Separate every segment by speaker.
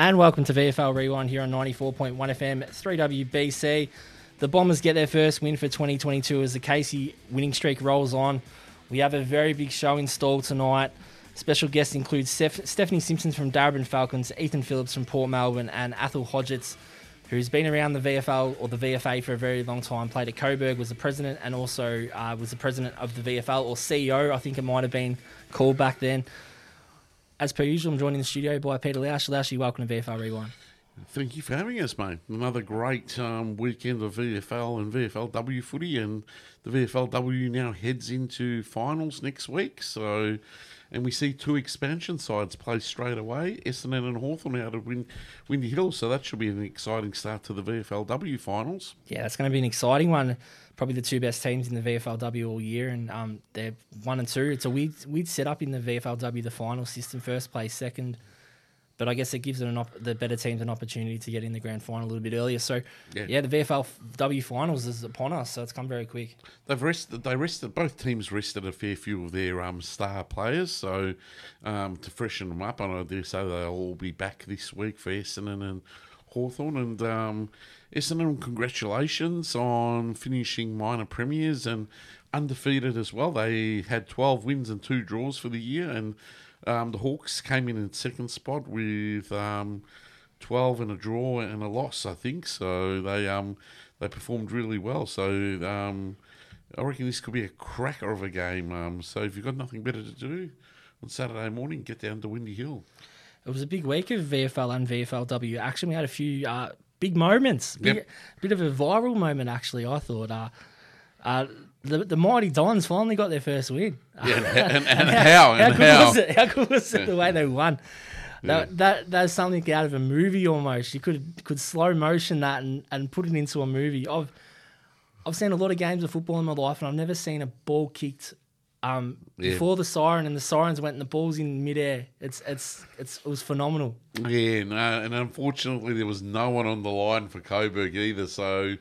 Speaker 1: and welcome to VFL Rewind here on 94.1 FM 3WBC. The Bombers get their first win for 2022 as the Casey winning streak rolls on. We have a very big show installed tonight. Special guests include Steph- Stephanie Simpson from Darebin Falcons, Ethan Phillips from Port Melbourne, and Athel Hodgetts, who's been around the VFL or the VFA for a very long time. Played at Coburg, was the president, and also uh, was the president of the VFL or CEO, I think it might have been called back then. As per usual, I'm joined in the studio by Peter Lausch. Lausch, welcome to VFL Rewind.
Speaker 2: Thank you for having us, mate. Another great um, weekend of VFL and VFLW footy, and the VFLW now heads into finals next week. So, and we see two expansion sides play straight away: Essendon and Hawthorn out of Win- Windy Hill. So that should be an exciting start to the VFLW finals.
Speaker 1: Yeah, it's going to be an exciting one. Probably the two best teams in the VFLW all year, and um, they're one and two. It's a weird, weird setup in the VFLW, the final system: first place, second. But I guess it gives it an op- the better teams an opportunity to get in the grand final a little bit earlier. So, yeah,
Speaker 2: Yeah.
Speaker 1: the VFLW finals is upon us, so it's come very quick.
Speaker 2: They've rested. They rested. Both teams rested a fair few of their um, star players, so um, to freshen them up, and I dare say they'll all be back this week for Essendon and Hawthorn. And um, Essendon, congratulations on finishing minor premiers and undefeated as well. They had twelve wins and two draws for the year, and um, the Hawks came in in second spot with. Um, 12 and a draw and a loss, I think. So they um they performed really well. So um I reckon this could be a cracker of a game. Um, so if you've got nothing better to do on Saturday morning, get down to Windy Hill.
Speaker 1: It was a big week of VFL and VFLW action. We had a few uh, big moments. Big,
Speaker 2: Yep.
Speaker 1: bit of a viral moment, actually. I thought. Uh, uh, the, the mighty Dons finally got their first win.
Speaker 2: Yeah, and, and, and how and
Speaker 1: good
Speaker 2: how?
Speaker 1: was it? How good was it the way they won? That, that that's something out of a movie almost. You could could slow motion that and, and put it into a movie. I've I've seen a lot of games of football in my life, and I've never seen a ball kicked um,
Speaker 2: Yeah.
Speaker 1: before the siren, and the sirens went and the ball's in midair. It's it's it's it was phenomenal.
Speaker 2: Yeah, no, and unfortunately there was no one on the line for Coburg either. So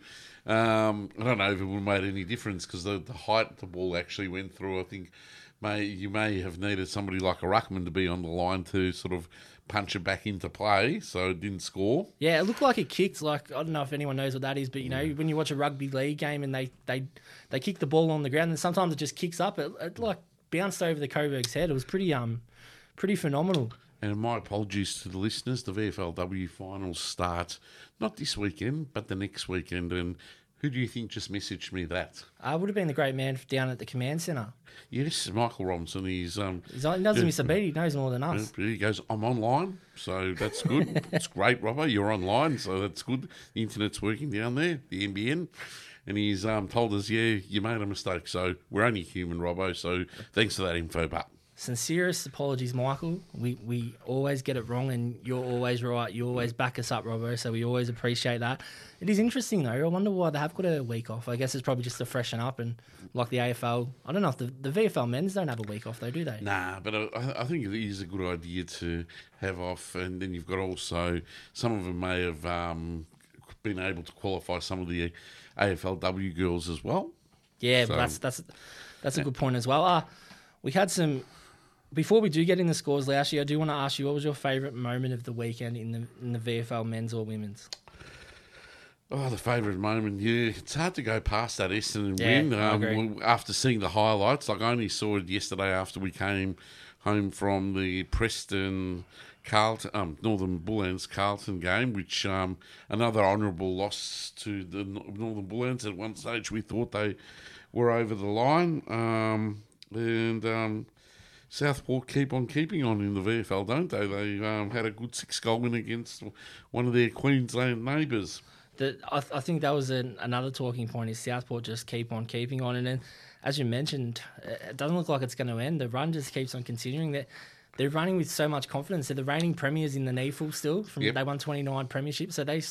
Speaker 2: um, I don't know if it would have made any difference because the, the height the ball actually went through. I think may you may have needed somebody like a ruckman to be on the line to sort of punch it back into play, so it didn't score.
Speaker 1: Yeah, it looked like it kicked. Like I don't know if anyone knows what that is, but you know when you watch a rugby league game and they they they kick the ball on the ground, and sometimes it just kicks up. It, it like bounced over the Coburg's head. It was pretty um pretty phenomenal.
Speaker 2: And my apologies to the listeners. The VFLW finals start not this weekend, but the next weekend. And who do you think just messaged me that?
Speaker 1: I would have been the great man down at the command centre.
Speaker 2: Yes, Michael Robinson. He's um,
Speaker 1: He's, he doesn't miss a beat. He knows more than us.
Speaker 2: he goes, I'm online, so that's good. it's great, Robbo. You're online, so that's good. The internet's working down there, the NBN. And he's um, told us, yeah, you made a mistake. So we're only human, Robbo. So thanks for that info, but
Speaker 1: Sincerest apologies, Michael. We we always get it wrong, and you're always right. You always back us up, Robbo. So we always appreciate that. It is interesting though. I wonder why they have got a week off. I guess it's probably just to freshen up and like the AFL. I don't know if the, the VFL men's don't have a week off though, do they?
Speaker 2: Nah, but I, I think it is a good idea to have off, and then you've got also some of them may have um, been able to qualify some of the AFLW girls as well.
Speaker 1: Yeah,
Speaker 2: So-
Speaker 1: that's that's that's a good point as well. Uh, we had some. Before we do get in the scores, Laushi, I do want to ask you what was your favourite moment of the weekend in the in the VFL men's or women's?
Speaker 2: Oh, the favourite moment, yeah. It's hard to go past that Essendon
Speaker 1: Yeah,
Speaker 2: win. Um, after seeing the highlights, like I only saw it yesterday after we came home from the Preston Carlton, um, Northern Bullants Carlton game, which um, another honourable loss to the Northern Bullants. At one stage, we thought they were over the line, um, and um, Southport keep on keeping on in the VFL, don't they? They um, had a good six goal win against one of their Queensland neighbours.
Speaker 1: The, I, I think that was an, another talking point is Southport just keep on keeping on, and then as you mentioned, it doesn't look like it's going to end. The run just keeps on continuing. That they're running with so much confidence. They're the reigning premiers in the NEAFL still. From
Speaker 2: Yep.
Speaker 1: they won twenty nine premierships, so they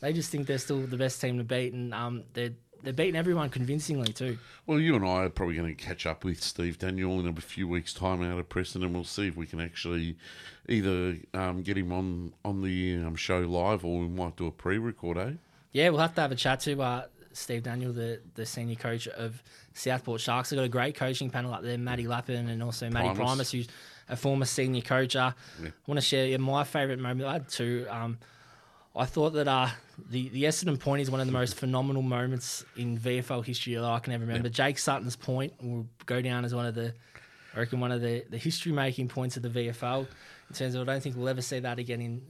Speaker 1: they just think they're still the best team to beat, and um they're they're beating everyone convincingly too.
Speaker 2: Well, you and I are probably going to catch up with Steve Daniel in a few weeks' time out of Preston, and we'll see if we can actually either um, get him on on the um, show live, or we might do a pre-record. Eh?
Speaker 1: Yeah, we'll have to have a chat to uh, Steve Daniel, the, the senior coach of Southport Sharks. They've got a great coaching panel up there, Matty Lappin and also Matty
Speaker 2: Primus.
Speaker 1: Primus, who's a former senior coach. Uh, I want to share my favourite moment. I had two. Um, I thought that uh, the the Essendon point is one of the most phenomenal moments in VFL history that I can ever remember. Jake Sutton's point will go down as one of the, I reckon, one of the, the history making points of the VFL. In terms of, I don't think we'll ever see that again. In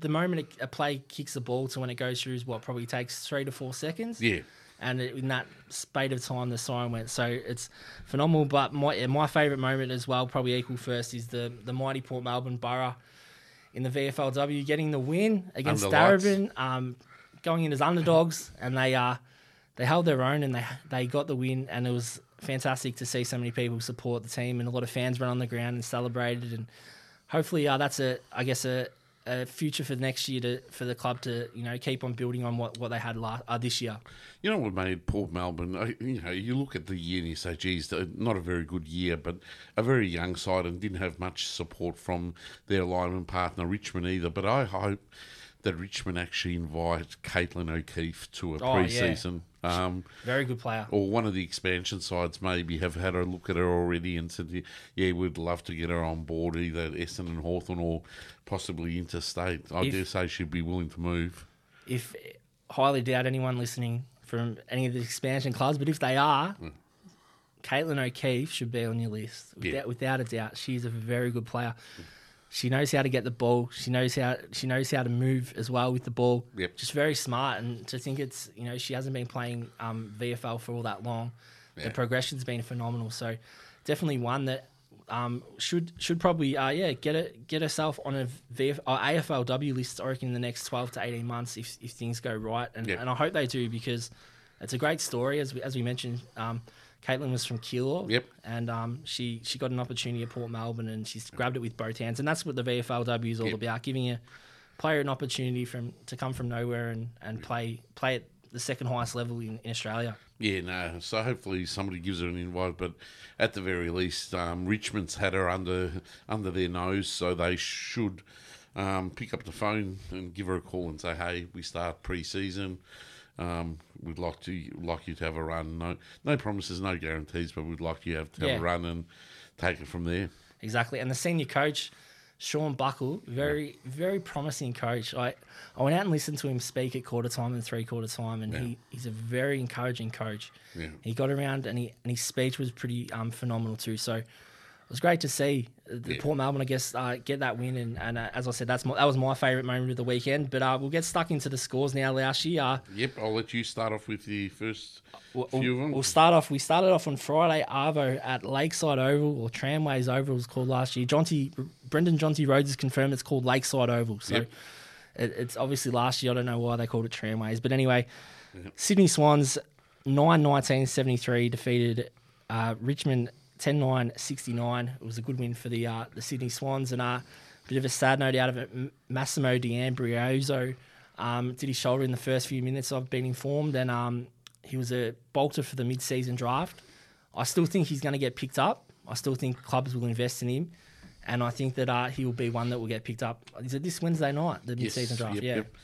Speaker 1: the moment a play kicks the ball to when it goes through is what probably takes three to four seconds.
Speaker 2: Yeah.
Speaker 1: And in that spate of time, the siren went. So it's phenomenal. But my my favourite moment as well, probably equal first, is the the mighty Port Melbourne Borough in the VFLW getting the win against
Speaker 2: Under lights.
Speaker 1: Um, going in as underdogs, and they uh, they held their own and they they got the win, and it was fantastic to see so many people support the team and a lot of fans ran on the ground and celebrated, and hopefully uh, that's a I guess a, a future for next year to for the club to you know keep on building on what, what they had last uh, this year.
Speaker 2: You know what made Port Melbourne? uh, You know, you look at the year and you say, "Geez, not a very good year," but a very young side and didn't have much support from their alignment partner Richmond either. But I hope that Richmond actually invite Caitlin O'Keefe to a
Speaker 1: Oh, yeah.
Speaker 2: Um,
Speaker 1: Very good player.
Speaker 2: or one of the expansion sides maybe have had a look at her already and said, yeah, we'd love to get her on board, either Essendon, Hawthorn, or possibly interstate. I
Speaker 1: If-
Speaker 2: dare say she'd be willing to move.
Speaker 1: if highly doubt anyone listening from any of the expansion clubs, but if they are, Caitlin O'Keefe should be on your list without,
Speaker 2: Yeah.
Speaker 1: without a doubt. She's a very good player. She knows how to get the ball. She knows how she knows how to move as well with the ball.
Speaker 2: Yep.
Speaker 1: Just very smart, and to think it's you know she hasn't been playing um, VFL for all that long.
Speaker 2: Yeah.
Speaker 1: The progression's been phenomenal. So definitely one that um, should should probably uh, yeah get it get herself on a VF, uh, AFLW list. I reckon in the next twelve to eighteen months if, if things go right, and,
Speaker 2: Yep.
Speaker 1: and I hope they do because it's a great story as we as we mentioned. Um, Caitlin was from Keilor,
Speaker 2: Yep.
Speaker 1: and um, she she got an opportunity at Port Melbourne, and she's grabbed it with both hands, and that's what the VFLW is all
Speaker 2: Yep.
Speaker 1: about, giving a player an opportunity from to come from nowhere and, and play play at the second highest level in, in Australia.
Speaker 2: Yeah, no. So hopefully somebody gives her an invite, but at the very least, um, Richmond's had her under under their nose, so they should um, pick up the phone and give her a call and say, "Hey, we start pre-season. Um, we'd like to like you to have a run. No, no promises, no guarantees, but we'd like you to have, to have
Speaker 1: Yeah.
Speaker 2: a run and take it from there."
Speaker 1: Exactly. And the senior coach, Sean Buckle, very, very promising coach. I, I went out and listened to him speak at quarter time and three quarter time, and he, he's a very encouraging coach.
Speaker 2: Yeah.
Speaker 1: He got around and, he, and his speech was pretty um, phenomenal too. So it was great to see the
Speaker 2: Yeah.
Speaker 1: Port Melbourne, I guess, uh, get that win. And, and uh, as I said, that's my, that was my favourite moment of the weekend. But uh, we'll get stuck into the scores now, Laoshi. Uh,
Speaker 2: Yep, I'll let you start off with the first
Speaker 1: We'll,
Speaker 2: few of them.
Speaker 1: we'll start off. We started off on Friday Arvo at Lakeside Oval or Tramways Oval was called last year. Jonty Brendan Jonty Rhodes has confirmed it's called Lakeside Oval. So
Speaker 2: Yep.
Speaker 1: it, it's obviously last year. I don't know why they called it Tramways, but anyway, Sydney Swans 9-19-73 defeated uh, Richmond 10-9-69. It was a good win for the uh, the Sydney Swans and uh, a bit of a sad note out of it. Massimo D'Ambrosio um, did his shoulder in the first few minutes. I've been informed, and um, he was a bolter for the mid-season draft. I still think he's going to get picked up. I still think clubs will invest in him, and I think that uh, he will be one that will get picked up. Is it this Wednesday night, the mid-season draft?
Speaker 2: yep,
Speaker 1: yeah.
Speaker 2: yep.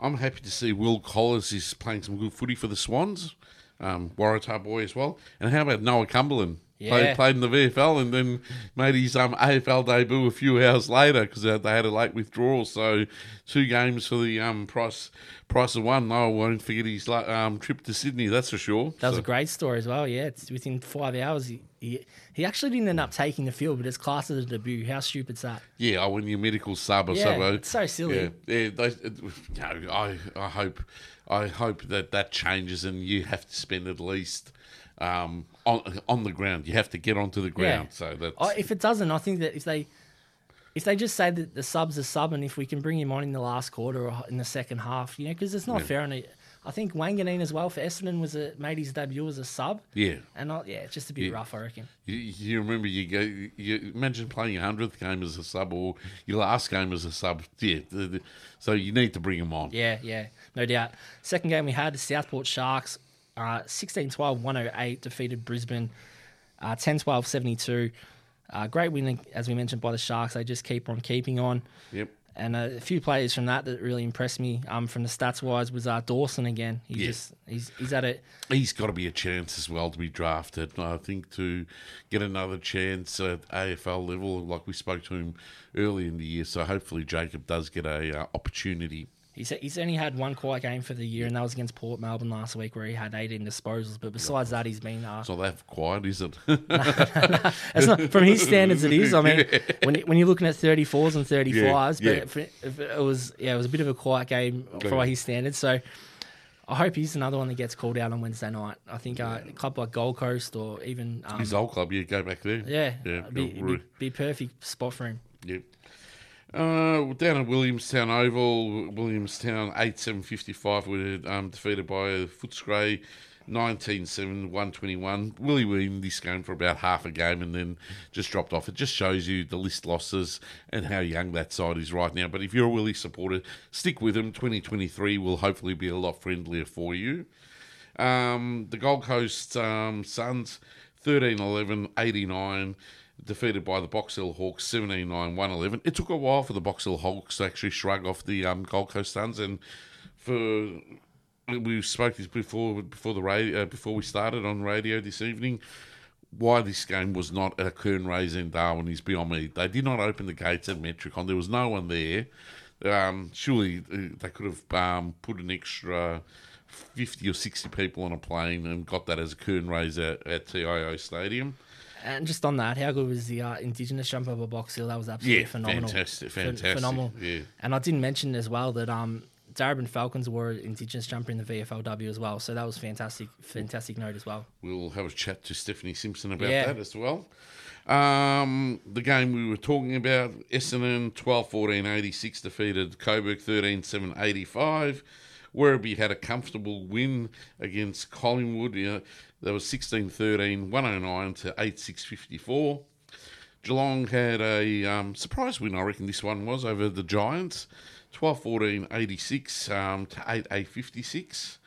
Speaker 2: I'm happy to see Will Collins is playing some good footy for the Swans. Um, Waratah boy as well. And how about Noah Cumberland?
Speaker 1: Yeah.
Speaker 2: Played, played in the VFL and then made his um, AFL debut a few hours later because they had a late withdrawal. So two games for the um, price price of one. No, I won't forget his um, trip to Sydney, that's for sure.
Speaker 1: That was
Speaker 2: So-
Speaker 1: a great story as well. Yeah, it's within five hours. He, he, he actually didn't end up taking the field, but it's classed as a debut. How stupid's that?
Speaker 2: Yeah, oh, when your medical sub or
Speaker 1: Yeah,
Speaker 2: something.
Speaker 1: it's so silly.
Speaker 2: Yeah, yeah they, it, you know, I, I hope, I hope that that changes and you have to spend at least um, on on the ground. You have to get onto the ground. So
Speaker 1: that if it doesn't, I think that if they if they just say that the sub's a sub, and if we can bring him on in the last quarter or in the second half, you know, because it's not
Speaker 2: Yeah.
Speaker 1: fair. On a, I think Wanganeen as well for Essendon was a made his debut as a sub,
Speaker 2: yeah.
Speaker 1: and I, yeah, it's just a bit
Speaker 2: Yeah.
Speaker 1: rough, I reckon.
Speaker 2: You, you remember you go. You imagine playing your hundredth game as a sub or your last game as a sub. Yeah, so you need to bring him on.
Speaker 1: Yeah, yeah, no doubt. Second game we had the Southport Sharks, uh, 16-12, 108 defeated Brisbane, uh, 10-12, 72. Uh, great win, as we mentioned, by the Sharks. They just keep on keeping on.
Speaker 2: Yep.
Speaker 1: And a few players from that that really impressed me um, from the stats wise was uh, Dawson again. He
Speaker 2: Yeah.
Speaker 1: just he's he's at it.
Speaker 2: He's got to be a chance as well to be drafted. I think to get another chance at AFL level, like we spoke to him early in the year. So hopefully Jacob does get a uh, opportunity.
Speaker 1: He's, he's only had one quiet game for the year, and that was against Port Melbourne last week, where he had 18 disposals. But besides that, he's been uh,
Speaker 2: It's not that quiet, is it?
Speaker 1: It's not from his standards. It is. I mean, when when you're looking at 34s and 35s,
Speaker 2: Yeah,
Speaker 1: but
Speaker 2: yeah.
Speaker 1: if it, if it was yeah, it was a bit of a quiet game for
Speaker 2: Yeah.
Speaker 1: his standards. So I hope he's another one that gets called out on Wednesday night. I think uh, a club like Gold Coast or even um,
Speaker 2: His old club, yeah, go back there.
Speaker 1: yeah,
Speaker 2: yeah,
Speaker 1: be, it'd be, be perfect spot for him.
Speaker 2: Yep. Uh, down at Williamstown Oval, Williamstown 8 7 55 were um, defeated by Footscray 19 7 121. Willie were in this game for about half a game and then just dropped off. It just shows you the list losses and how young that side is right now. But if you're a Willie supporter, stick with them. 2023 will hopefully be a lot friendlier for you. Um, the Gold Coast um, Suns 13 11 89 defeated by the Box Hill Hawks 17 9 111. It took a while for the Box Hill Hawks to actually shrug off the um, Gold Coast Suns and for we spoke this before before the radio uh, before we started on radio this evening. Why this game was not at Kern Rays in Darwin is beyond me. They did not open the gates at Metricon. There was no one there. Um, surely uh, they could have um, put an extra 50 or 60 people on a plane and got that as a Kern Rays at, at TIO Stadium.
Speaker 1: And just on that, how good was the uh, Indigenous jump over Box Hill? That was absolutely
Speaker 2: Yeah,
Speaker 1: phenomenal.
Speaker 2: fantastic, fantastic,
Speaker 1: phenomenal.
Speaker 2: yeah.
Speaker 1: And I didn't mention as well that um, Darebin Falcons were Indigenous jumper in the VFLW as well. So that was fantastic, fantastic note as well.
Speaker 2: We'll have a chat to Stephanie Simpson about
Speaker 1: Yeah.
Speaker 2: that as well. Um, the game we were talking about, Essendon 12 14 86 defeated Coburg 13 7 85. Werribee had a comfortable win against Collingwood. Yeah, that was 16 13, 109 to 8 6 54. Geelong had a um, surprise win, I reckon this one was, over the Giants 12 14 86 um, to 8 8 56.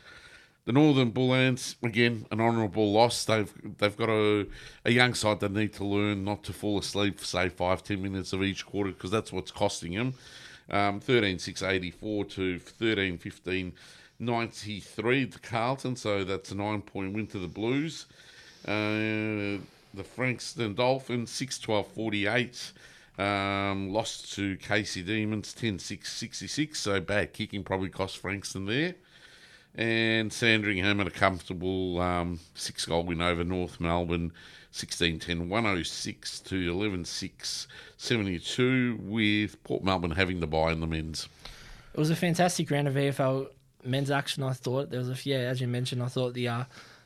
Speaker 2: The Northern Bull Ants, again, an honourable loss. They've they've got a, a young side that need to learn not to fall asleep for, say, five, ten minutes of each quarter because that's what's costing them. Um, 13 6 84 to 13 15 93 to Carlton, so that's a nine point win to the Blues. Uh, the Frankston Dolphins, 6 12 48. Um, lost to Casey Demons 10 6 66, so bad kicking probably cost Frankston there and Sandringham had a comfortable um, six goal win over North Melbourne 16 10 106 to 11 6 72 with Port Melbourne having the bye in the men's.
Speaker 1: It was a fantastic round of VFL men's action. I thought there was a yeah, as you mentioned, I thought the uh,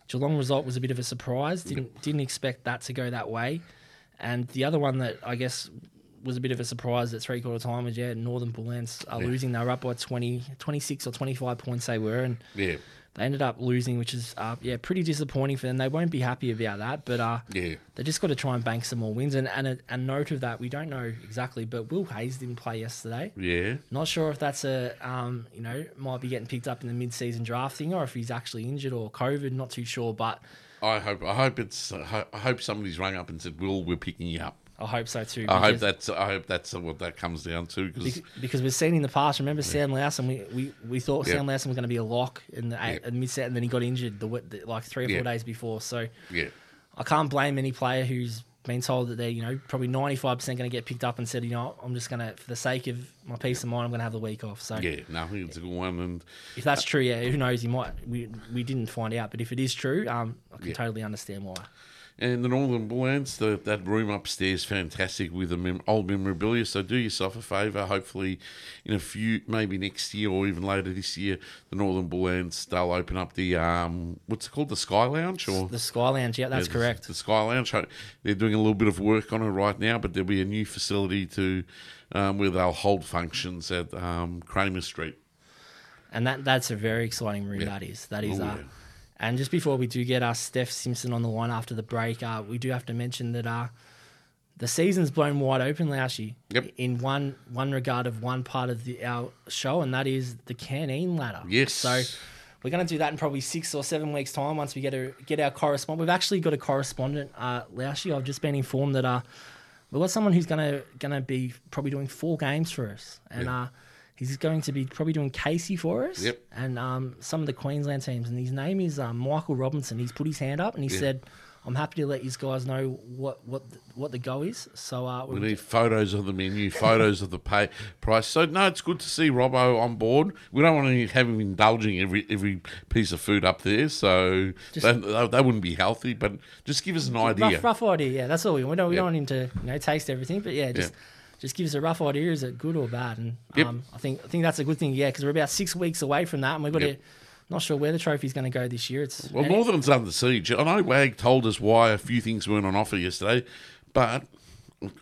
Speaker 1: Geelong result was a bit of a surprise. Didn't didn't expect that to go that way. And the other one that I guess was a bit of a surprise at three quarter time was yeah, Northern Bull Ants are losing. They were up by 20, 26 or twenty five points they were, and
Speaker 2: Yeah,
Speaker 1: they ended up losing, which is uh, yeah pretty disappointing for them. They won't be happy about that, but uh,
Speaker 2: yeah.
Speaker 1: they just got to try and bank some more wins. And and a, a note of that, we don't know exactly, but Will Hayes didn't play yesterday.
Speaker 2: Yeah,
Speaker 1: Not sure if that's a um, you know might be getting picked up in the mid-season draft thing, or if he's actually injured or COVID. Not too sure, but
Speaker 2: I hope I hope it's I I hope somebody's rung up and said, "Will, we're picking you up."
Speaker 1: I hope so too.
Speaker 2: I hope that's I hope that's what that comes down to because
Speaker 1: because we've seen in the past. Remember Sam Lawson? We, we, we thought
Speaker 2: Yeah.
Speaker 1: Sam Lawson was going to be a lock in the
Speaker 2: Yeah.
Speaker 1: mid set, and then he got injured the, the like three or four
Speaker 2: Yeah.
Speaker 1: days before. So
Speaker 2: yeah,
Speaker 1: I can't blame any player who's been told that they're you know probably ninety five percent going to get picked up and said you know I'm just going to for the sake of my peace of mind I'm going to have the week off. So
Speaker 2: yeah. No, I think it's a good one, and
Speaker 1: if that's true, yeah, who knows? He might. We we didn't find out, but if it is true, um, I can totally understand why.
Speaker 2: And the Northern Bull Ants, the, that room upstairs, fantastic with the mem- old memorabilia. So do yourself a favour. Hopefully, in a few, maybe next year or even later this year, the Northern Bull Ants they'll open up the um, what's it called, the Sky Lounge or
Speaker 1: The Sky Lounge, yeah, that's
Speaker 2: Yeah, the-
Speaker 1: correct.
Speaker 2: The Sky Lounge. They're doing a little bit of work on it right now, but there'll be a new facility to um, where they'll hold functions at um, Cramer Street.
Speaker 1: And that that's a very exciting room.
Speaker 2: Yeah.
Speaker 1: That is. That is.
Speaker 2: Oh,
Speaker 1: uh,
Speaker 2: yeah.
Speaker 1: And just before we do get our Steph Simpson on the line after the break, uh, we do have to mention that uh, the season's blown wide open, Laushy.
Speaker 2: Yep.
Speaker 1: In one one regard of one part of the our show, and that is the canine ladder.
Speaker 2: Yes.
Speaker 1: So we're going to do that in probably six or seven weeks' time once we get a, get our correspondent. We've actually got a correspondent, uh, Laushy. I've just been informed that uh, we've got someone who's gonna gonna be probably doing four games for us, and
Speaker 2: Yeah.
Speaker 1: uh, he's going to be probably doing Casey for us,
Speaker 2: Yep.
Speaker 1: and um, some of the Queensland teams. And his name is um, Michael Robinson. He's put his hand up and he
Speaker 2: Yeah.
Speaker 1: said, "I'm happy to let you guys know what what what the go is." So uh,
Speaker 2: We
Speaker 1: we
Speaker 2: need photos of the menu, photos of the pay price. So no, it's good to see Robbo on board. We don't want to have him indulging every every piece of food up there, so
Speaker 1: Just-
Speaker 2: that, wouldn't be healthy. But just give us an idea.
Speaker 1: rough, rough idea. Yeah, that's all we, we don't we don't want him to you know taste everything, but yeah, just.
Speaker 2: Yeah.
Speaker 1: Just give us a rough idea. Is it good or bad? And
Speaker 2: Yep.
Speaker 1: um, I think I think that's a good thing. Yeah, because we're about six weeks away from that, and we've got
Speaker 2: Yep.
Speaker 1: to. Not sure where the trophy's going to go this year. It's
Speaker 2: Well, Northern's under siege. I know Wag told us why a few things weren't on offer yesterday, but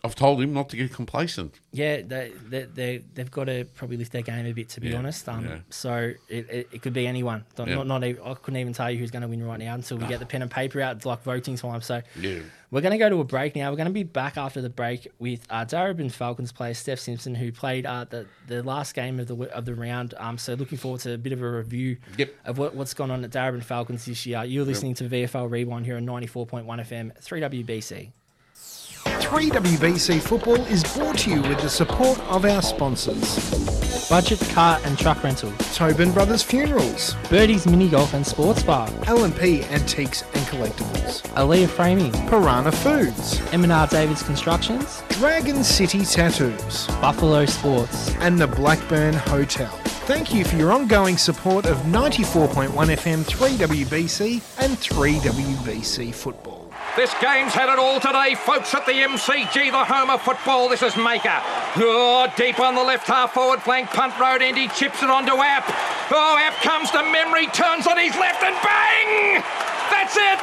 Speaker 2: I've told him not to get complacent.
Speaker 1: Yeah, they, they, they, they've got to probably lift their game a bit, to be
Speaker 2: Yeah,
Speaker 1: honest. Um,
Speaker 2: yeah.
Speaker 1: So it, it, it could be anyone. Not,
Speaker 2: Yeah.
Speaker 1: not, not even, I couldn't even tell you who's going to win right now until we get the pen and paper out. It's like voting time. So
Speaker 2: Yeah.
Speaker 1: we're going to go to a break now. We're going to be back after the break with uh, Darebin Falcons player Steph Simpson, who played uh, the, the last game of the of the round. Um, so looking forward to a bit of a review
Speaker 2: Yep.
Speaker 1: of what, what's gone on at Darebin Falcons this year. You're listening to VFL Rewind here on 94.1 FM, 3WBC.
Speaker 3: 3WBC Football is brought to you with the support of our sponsors.
Speaker 1: Budget Car and Truck Rental,
Speaker 3: Tobin Brothers Funerals,
Speaker 1: Birdie's Mini Golf and Sports Bar,
Speaker 3: L&P Antiques and Collectibles,
Speaker 1: Aaliyah Framing,
Speaker 3: Piranha Foods,
Speaker 1: M&R Davids Constructions,
Speaker 3: Dragon City Tattoos,
Speaker 1: Buffalo Sports.
Speaker 3: and the Blackburn Hotel. Thank you for your ongoing support of 94.1 FM 3WBC and 3WBC Football.
Speaker 4: This game's had it all today, folks, at the MCG, the home of football. This is Maker. Oh, deep on the left half forward flank, punt road end. He chips it onto App. Oh, App comes to Memory, turns on his left and bang! That's it!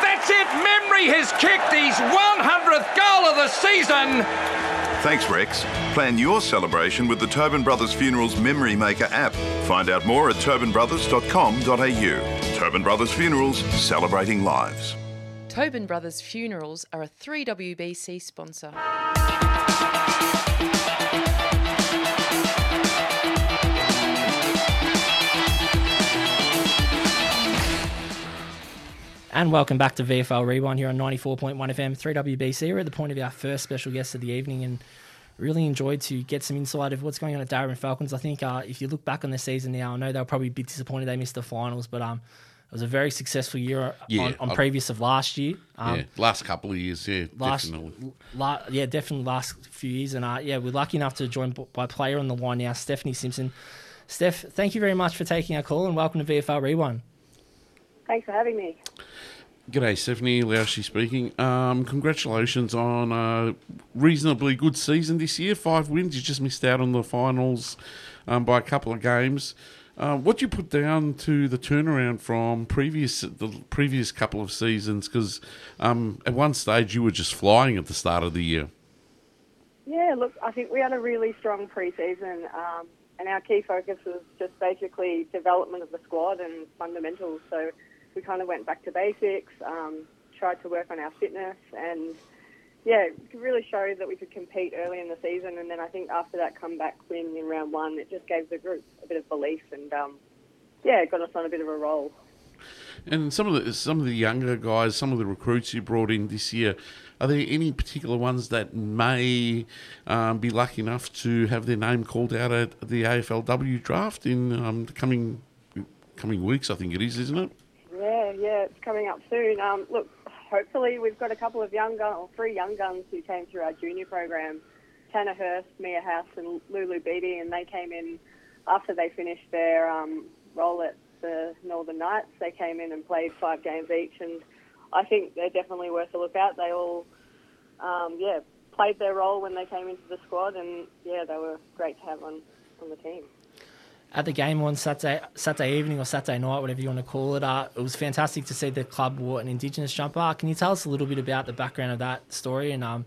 Speaker 4: That's it! Memory has kicked his 100th goal of the season.
Speaker 5: Thanks, Rex. Plan your celebration with the Tobin Brothers Funerals Memory Maker app. Find out more at tobinbrothers.com.au. Tobin Brothers Funerals, celebrating lives.
Speaker 6: Tobin Brothers Funerals are a 3WBC sponsor.
Speaker 1: And welcome back to VFL Rewind here on 94.1 FM 3WBC. We're at the point of our first special guest of the evening and really enjoyed to get some insight of what's going on at Darebin Falcons. I think uh, if you look back on the season now, I know they'll probably be disappointed they missed the finals, but um, it was a very successful year
Speaker 2: Yeah,
Speaker 1: on, on
Speaker 2: I-
Speaker 1: previous of last year. Um,
Speaker 2: yeah. Last couple of years, yeah,
Speaker 1: last,
Speaker 2: definitely.
Speaker 1: la- yeah, definitely last few years. And uh, yeah, we're lucky enough to join by player on the line now, Stephanie Simpson. Steph, thank you very much for taking our call and welcome to VFL Rewind.
Speaker 7: Thanks for having me.
Speaker 2: G'day, Stephanie. Laushi speaking. Um, congratulations on a reasonably good season this year. Five wins. You just missed out on the finals um, by a couple of games. Uh, what do you put down to the turnaround from previous the previous couple of seasons? Because um, at one stage you were just flying at the start of the year.
Speaker 7: Yeah, look, I think we had a really strong pre-season, um, and our key focus was just basically development of the squad and fundamentals. So we kind of went back to basics, um, tried to work on our fitness, and yeah, it really showed that we could compete early in the season. And then I think after that comeback win in round one, it just gave the group a bit of belief, and um, yeah, it got us on a bit of a roll.
Speaker 2: And some of the some of the younger guys, some of the recruits you brought in this year, are there any particular ones that may um, be lucky enough to have their name called out at the AFLW draft in um, the coming coming weeks? I think it is, isn't it?
Speaker 7: Yeah, yeah, it's coming up soon. Um, look, hopefully we've got a couple of young guns, or three young guns who came through our junior program. Tanner Hurst, Mia House, and Lulu Beatty, and they came in after they finished their um, role at the Northern Knights. They came in and played five games each, and I think they're definitely worth a look at. They all, um, yeah, played their role when they came into the squad, and yeah, they were great to have on on the team.
Speaker 1: At the game on Saturday Saturday evening or Saturday night, whatever you want to call it. Uh, it was fantastic to see the club wore an Indigenous jumper. Can you tell us a little bit about the background of that story and um,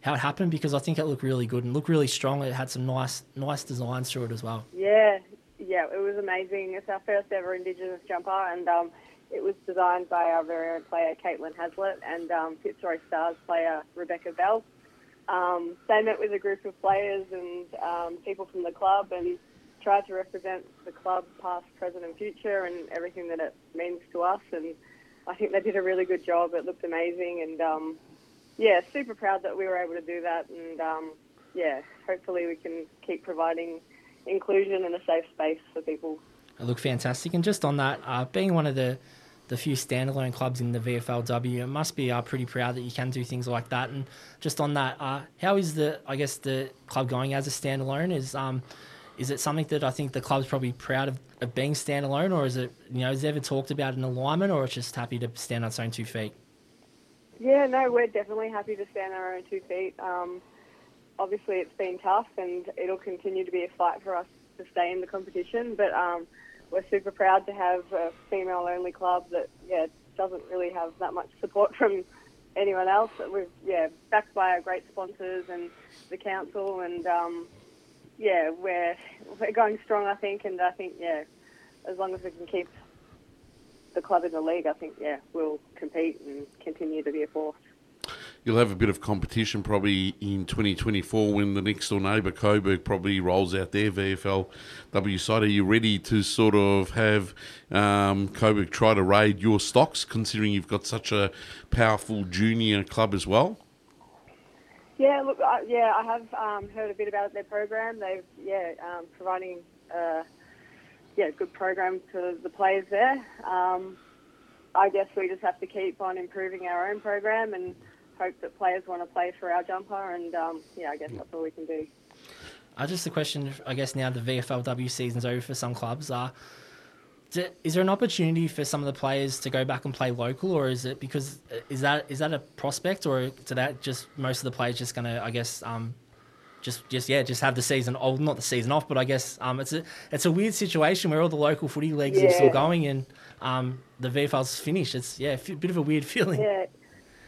Speaker 1: how it happened? Because I think it looked really good and looked really strong. It had some nice nice designs through it as well.
Speaker 7: Yeah, yeah, it was amazing. It's our first ever Indigenous jumper, and um, it was designed by our very own player, Caitlin Haslett and um, Fitzroy Stars player, Rebecca Bell. Um, they met with a group of players and um, people from the club and tried to represent the club, past, present, and future, and everything that it means to us. And I think they did a really good job. It looked amazing, and um, yeah, super proud that we were able to do that, and um, yeah, hopefully we can keep providing inclusion and a safe space for people.
Speaker 1: It looked fantastic. And just on that, uh, being one of the the few standalone clubs in the VFLW, it must be uh, pretty proud that you can do things like that. And just on that, uh, how is the I guess the club going as a standalone? Is um is it something that I think the club's probably proud of, of being standalone, or is it you know is ever talked about an alignment, or it's just happy to stand on its own two feet?
Speaker 7: Yeah, no, we're definitely happy to stand on our own two feet. Um, obviously, it's been tough, and it'll continue to be a fight for us to stay in the competition. But um, we're super proud to have a female-only club that yeah doesn't really have that much support from anyone else. We're yeah backed by our great sponsors and the council, and um, yeah we're we're going strong. I think, and I think yeah as long as we can keep the club in the league, I think yeah we'll compete and continue to be a force.
Speaker 2: You'll have a bit of competition probably in 2024 when the next door neighbour Coburg probably rolls out their VFLW side. Are you ready to sort of have um, Coburg try to raid your stocks, considering you've got such a powerful junior club as well?
Speaker 7: Yeah, look, uh, yeah, I have um, heard a bit about their program. They've yeah um, providing uh, yeah good program to the players there. Um, I guess we just have to keep on improving our own program and hope that players want to play for our jumper. And um, yeah, I guess that's all we can do.
Speaker 1: Uh, just a question, I guess now the VFLW season's over for some clubs. Uh, d- is there an opportunity for some of the players to go back and play local, or is it because is that is that a prospect, or to that just most of the players just going to I guess um, just just yeah just have the season oh not the season off, but I guess um, it's a it's a weird situation where all the local footy leagues are still going and um, the VFL's finished. It's yeah a bit of a weird feeling.
Speaker 7: Yeah.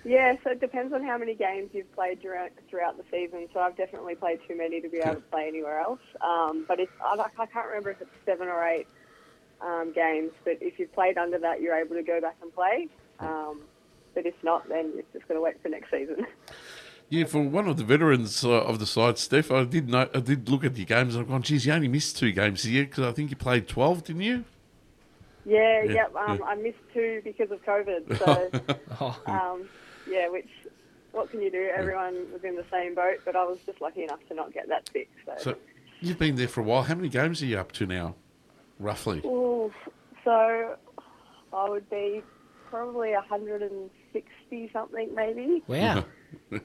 Speaker 7: Yeah, so it depends on how many games you've played throughout, throughout the season. So I've definitely played too many to be able to play anywhere else. Um, but if, I, I can't remember if it's seven or eight um, games. But if you've played under that, you're able to go back and play. Um, but if not, then you've just going to wait for next season.
Speaker 2: Yeah, for one of the veterans uh, of the side, Steph, I did know, I did look at your games I've gone, geez, you only missed two games here because I think you played 12, didn't you?
Speaker 7: Yeah,
Speaker 2: Yeah,
Speaker 7: yep. Um,
Speaker 2: yeah.
Speaker 7: I missed two because of COVID. So,
Speaker 1: Oh,
Speaker 7: um, yeah, which what can you do? Everyone was in the same boat, but I was just lucky enough to not get that sick. So,
Speaker 2: So you've been there for a while. How many games are you up to now, roughly?
Speaker 7: Ooh, so I would be probably 160 something, maybe.
Speaker 1: wow.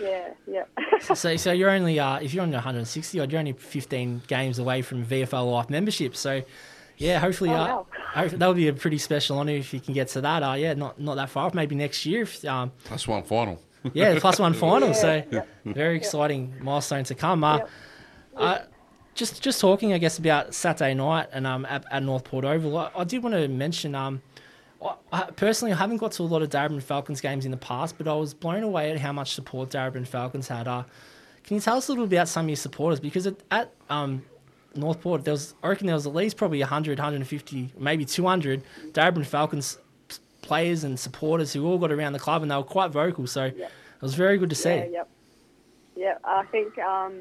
Speaker 7: Yeah, yeah.
Speaker 1: so, so you're only uh, if you're on 160 odd, you're only 15 games away from VFL Life membership. So, yeah, hopefully,
Speaker 7: Oh,
Speaker 1: uh,
Speaker 7: wow.
Speaker 1: hope- that would be a pretty special honour if you can get to that. Uh, yeah, not not that far off. Maybe next year. If, um,
Speaker 2: Plus one final.
Speaker 1: yeah, the plus one final.
Speaker 7: Yeah,
Speaker 1: so,
Speaker 7: yeah.
Speaker 1: very exciting milestone to come. Uh,
Speaker 7: Yep.
Speaker 1: Just just talking, I guess, about Saturday night and um at, at Northport Oval. I, I did want to mention um. I- personally, I haven't got to a lot of Darebin Falcons games in the past, but I was blown away at how much support Darebin Falcons had. Uh, can you tell us a little bit about some of your supporters? Because at, at um, Northport, there was I reckon there was at least probably 100, 150, maybe 200 Darebin Falcons players and supporters who all got around the club, and they were quite vocal. So it was very good to see.
Speaker 7: Yeah, yep. Yeah, I think, um,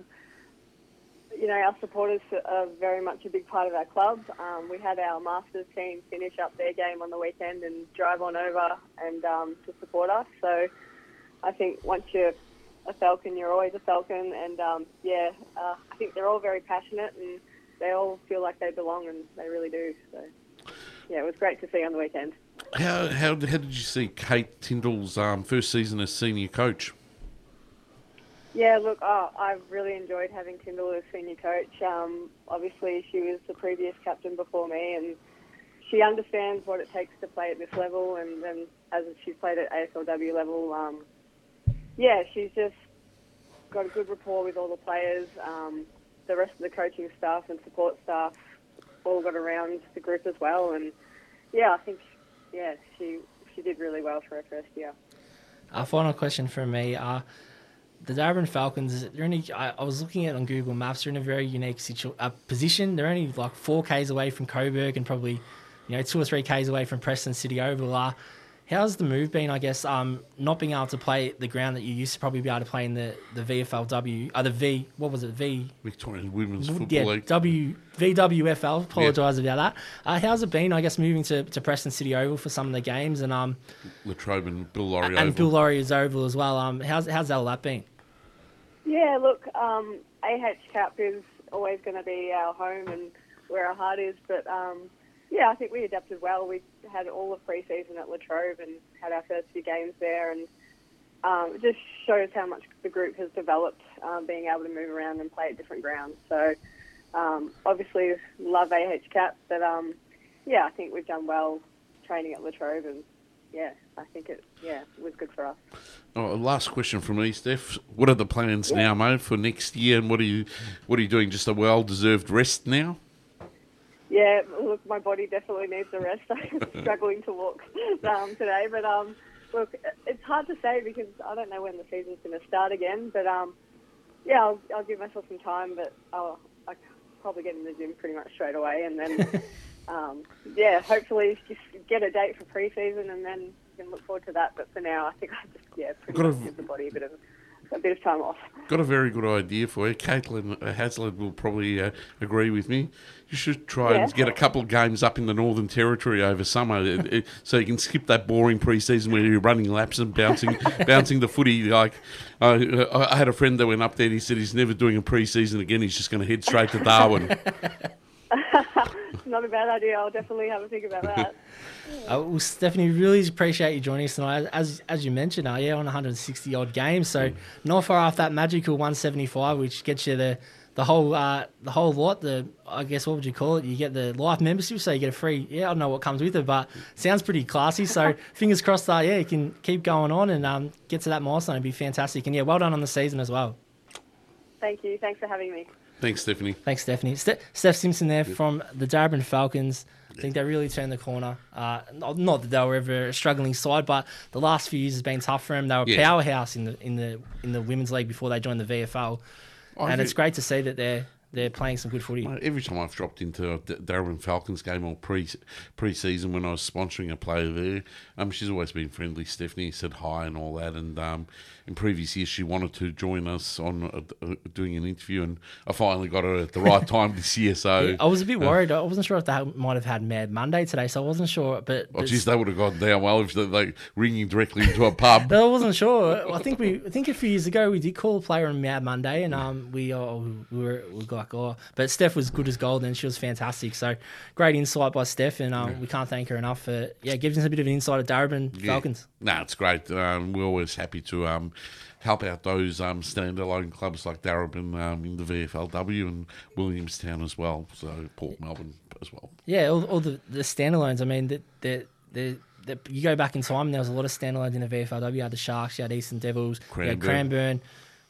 Speaker 7: you know, our supporters are very much a big part of our club. Um, we had our Masters team finish up their game on the weekend and drive on over and um, to support us. So I think once you're a Falcon, you're always a Falcon. And, um, yeah, uh, I think they're all very passionate and they all feel like they belong and they really do. So, yeah, it was great to see on the weekend.
Speaker 2: How, how, how did you see Kate Tyndall's um, first season as senior coach?
Speaker 7: Yeah, look, oh, I've really enjoyed having Tyndall as senior coach. Um, obviously, she was the previous captain before me, and she understands what it takes to play at this level. And, and as she's played at AFLW level, um, yeah, she's just got a good rapport with all the players. Um, the rest of the coaching staff and support staff all got around the group as well. And yeah, I think yeah, she she did really well for her first year.
Speaker 1: Our final question from me. Uh, the Darebin Falcons, they're only, I, I was looking at it on Google Maps, they're in a very unique situ- uh, position. They're only like 4Ks away from Coburg and probably, you know, two or three Ks away from Preston City Oval. Uh, how's the move been? I guess um, not being able to play the ground that you used to probably be able to play in the the VFLW, uh, the V. What was it? V.
Speaker 2: Victorian Women's Football
Speaker 1: Yeah,
Speaker 2: League.
Speaker 1: W VWFL. Apologise about that. Uh, how's it been? I guess moving to, to Preston City Oval for some of the games, and um,
Speaker 2: Latrobe and Bill Lawry.
Speaker 1: and
Speaker 2: Oval.
Speaker 1: Bill Lawry's Oval as well. Um, how's how's all that been?
Speaker 7: Yeah, look, um, AH Capp is always going to be our home and where our heart is. But um, yeah, I think we adapted well. We had all of pre-season at Latrobe and had our first few games there, and um, it just shows how much the group has developed, um, being able to move around and play at different grounds. So um, obviously love AH Capp, but um, yeah, I think we've done well training at Latrobe, and yeah, I think it yeah it was good for us.
Speaker 2: Oh, last question from me, Steph. What are the plans now, mate, for next year? And what are you, what are you doing? Just a well-deserved rest now?
Speaker 7: Yeah, look, my body definitely needs a rest. I'm struggling to walk um, today, but um, look, it's hard to say because I don't know when the season's going to start again. But um, yeah, I'll, I'll give myself some time, but I'll, I'll probably get in the gym pretty much straight away, and then um, yeah, hopefully just get a date for pre-season, and then can look forward to that. But for now, I think I just yeah, pretty
Speaker 2: Got a-
Speaker 7: give the body a bit of a bit of time off.
Speaker 2: Got a very good idea for you. Caitlin uh, Hazlitt will probably uh, agree with me. You should try and get a couple of games up in the Northern Territory over summer, it- it- so you can skip that boring pre-season where you're running laps and bouncing, bouncing the footy. Like I, I had a friend that went up there. and He said he's never doing a pre-season again. He's just going to head straight to Darwin.
Speaker 7: Not a bad idea. I'll definitely have a think about that.
Speaker 1: Uh, well, Stephanie, really appreciate you joining us tonight. As as you mentioned, uh, yeah, on 160 odd games, so not far off that magical 175, which gets you the the whole uh, the whole lot. The I guess what would you call it? You get the life membership, so you get a free. Yeah, I don't know what comes with it, but sounds pretty classy. So fingers crossed that yeah, you can keep going on and um, get to that milestone. It'd be fantastic. And yeah, well done on the season as well.
Speaker 7: Thank you. Thanks for having me.
Speaker 2: Thanks, Stephanie.
Speaker 1: Thanks, Stephanie. Ste- Steph Simpson there from the Darebin Falcons. I think they really turned the corner. Uh, not, not that they were ever a struggling side, but the last few years has been tough for them. They were a
Speaker 2: Yeah.
Speaker 1: powerhouse in the in the in the women's league before they joined the VFL,
Speaker 2: I
Speaker 1: and it's great to see that they're they're playing some good footy.
Speaker 2: Every time I've dropped into a Darebin Falcons game or pre pre season when I was sponsoring a player there, um, she's always been friendly. Stephanie said hi and all that, and um, in previous years she wanted to join us on uh, uh, doing an interview, and I finally got her at the right time this year. So
Speaker 1: I was a bit
Speaker 2: uh,
Speaker 1: worried. I wasn't sure if they might have had Mad Monday today, so I wasn't sure. But
Speaker 2: Oh, geez, they would have gone down well if they like ringing directly into a pub.
Speaker 1: I wasn't sure. I think we, I think a few years ago we did call a player on Mad Monday, and um, we, uh, we were, we were like, oh, but Steph was good as gold, and she was fantastic. So great insight by Steph, and um, we can't thank her enough for yeah, giving us a bit of an insight of Darebin
Speaker 2: Yeah.
Speaker 1: Falcons.
Speaker 2: No, it's great. Um, we're always happy to um, help out those um, standalone clubs like Darebin um, in the VFLW and Williamstown as well. So Port Melbourne as well.
Speaker 1: Yeah, all, all the, the standalones. I mean, the, the, the, the, you go back in time, and there was a lot of standalones in the VFLW. You had the Sharks, you had Eastern Devils, you had
Speaker 2: Cranbourne.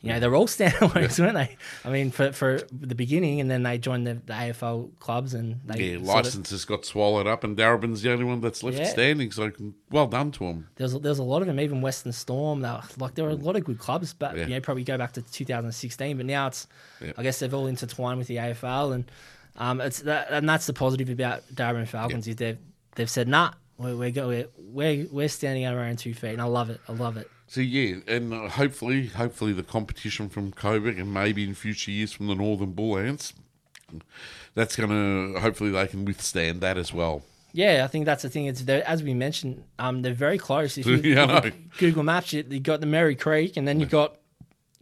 Speaker 1: You know, they're all standalones, weren't they? I mean, for, for the beginning, and then they joined the, the AFL clubs, and they
Speaker 2: Yeah,
Speaker 1: sort of-
Speaker 2: licenses got swallowed up, and Darebin's the only one that's left
Speaker 1: Yeah.
Speaker 2: standing. So well done to them.
Speaker 1: There's there's a lot of them, even Western Storm. Were, like there were a lot of good clubs, but
Speaker 2: Yeah.
Speaker 1: you know probably go back to 2016. But now it's,
Speaker 2: Yeah.
Speaker 1: I guess they've all intertwined with the AFL, and um, it's that, and that's the positive about Darebin Falcons is they've they've said nah, we're we're, we're we're we're standing on our own two feet, and I love it. I love it.
Speaker 2: So yeah, and uh, hopefully, hopefully the competition from Coburg and maybe in future years from the Northern Bull Ants, that's gonna hopefully they can withstand that as well.
Speaker 1: Yeah, I think that's the thing. It's as we mentioned, um, they're very close. If you,
Speaker 2: Yeah, I
Speaker 1: if you
Speaker 2: know.
Speaker 1: Google Maps, you, you got the Merri Creek, and then you've got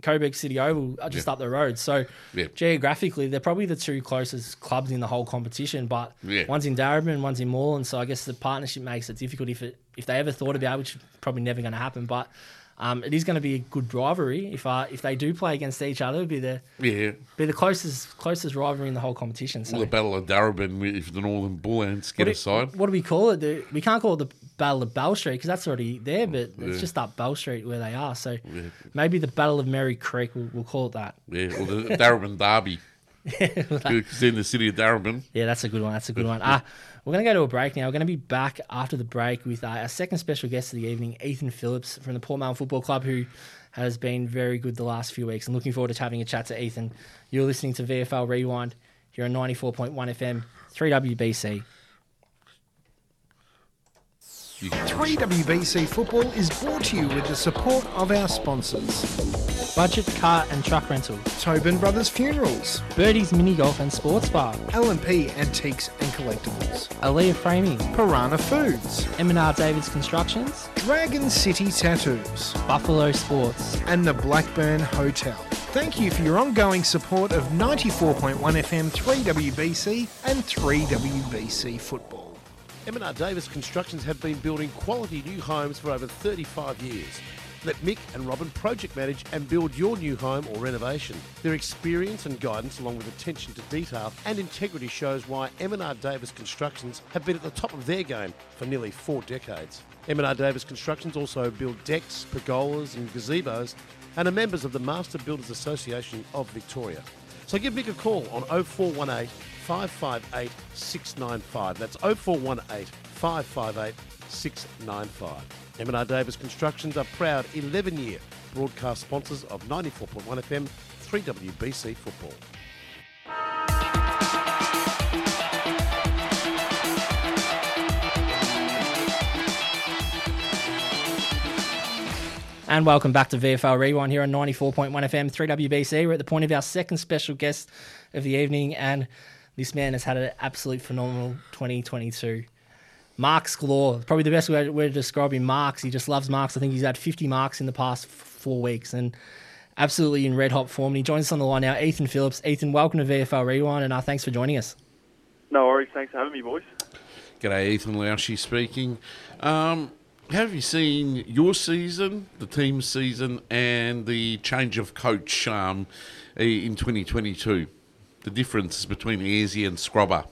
Speaker 1: Coburg City Oval uh, just up the road. So
Speaker 2: Yeah.
Speaker 1: geographically, they're probably the two closest clubs in the whole competition. But
Speaker 2: Yeah.
Speaker 1: one's in Darebin, one's in Moreland. So I guess the partnership makes it difficult if it if they ever thought about, it, which is probably never going to happen. But um, it is going to be a good rivalry if uh, if they do play against each other. It'll be the
Speaker 2: Yeah,
Speaker 1: be the closest closest rivalry in the whole competition. So
Speaker 2: the Battle of Darebin if the Northern Bull Ants get
Speaker 1: what
Speaker 2: aside.
Speaker 1: do, what do we call it? The, we can't call it the Battle of Bell Street because that's already there, but it's just up Bell Street where they are. So maybe the Battle of Merri Creek, we'll, we'll call it that.
Speaker 2: Yeah, or the Darebin Derby. It's in the city of Darebin.
Speaker 1: Yeah, that's a good one. That's a good one. Ah, we're going to go to a break now. We're going to be back after the break with uh, our second special guest of the evening, Ethan Phillips from the Port Melbourne Football Club, who has been very good the last few weeks. And looking forward to having a chat to Ethan. You're listening to VFL Rewind here on 94.1 FM, 3WBC.
Speaker 3: 3WBC Football is brought to you with the support of our sponsors.
Speaker 1: Budget Car and Truck Rental,
Speaker 3: Tobin Brothers Funerals,
Speaker 1: Birdie's Mini Golf and Sports Bar,
Speaker 3: L&P Antiques and Collectibles,
Speaker 1: Aaliyah Framing,
Speaker 3: Piranha Foods,
Speaker 1: M&R Davids Constructions,
Speaker 3: Dragon City Tattoos,
Speaker 1: Buffalo Sports.
Speaker 3: and the Blackburn Hotel. Thank you for your ongoing support of 94.1 FM 3WBC and 3WBC Football.
Speaker 8: M&R Davis Constructions have been building quality new homes for over 35 years. Let Mick and Robin project manage and build your new home or renovation. Their experience and guidance, along with attention to detail and integrity, shows why M&R Davis Constructions have been at the top of their game for nearly four decades. M&R Davis Constructions also build decks, pergolas and gazebos and are members of the Master Builders Association of Victoria. So give Mick a call on 0418 558 695. That's 0418 558 695. M&R Davis Constructions are proud 11 year broadcast sponsors of 94.1 FM 3WBC Football.
Speaker 1: And welcome back to VFL Rewind here on 94.1 FM 3WBC. We're at the point of our second special guest of the evening, and this man has had an absolute phenomenal 2022. Marks galore. Probably the best way, way to describe him, Marks. He just loves Marks. I think he's had 50 marks in the past f- four weeks and absolutely in red hot form. And he joins us on the line now, Ethan Phillips. Ethan, welcome to VFL Rewind, and uh, thanks for joining us.
Speaker 9: No worries. Thanks for having me, boys.
Speaker 2: G'day, Ethan Laushi speaking. Um, have you seen your season, the team's season, and the change of coach um, in 2022? The difference between Ayresy and Scrubber.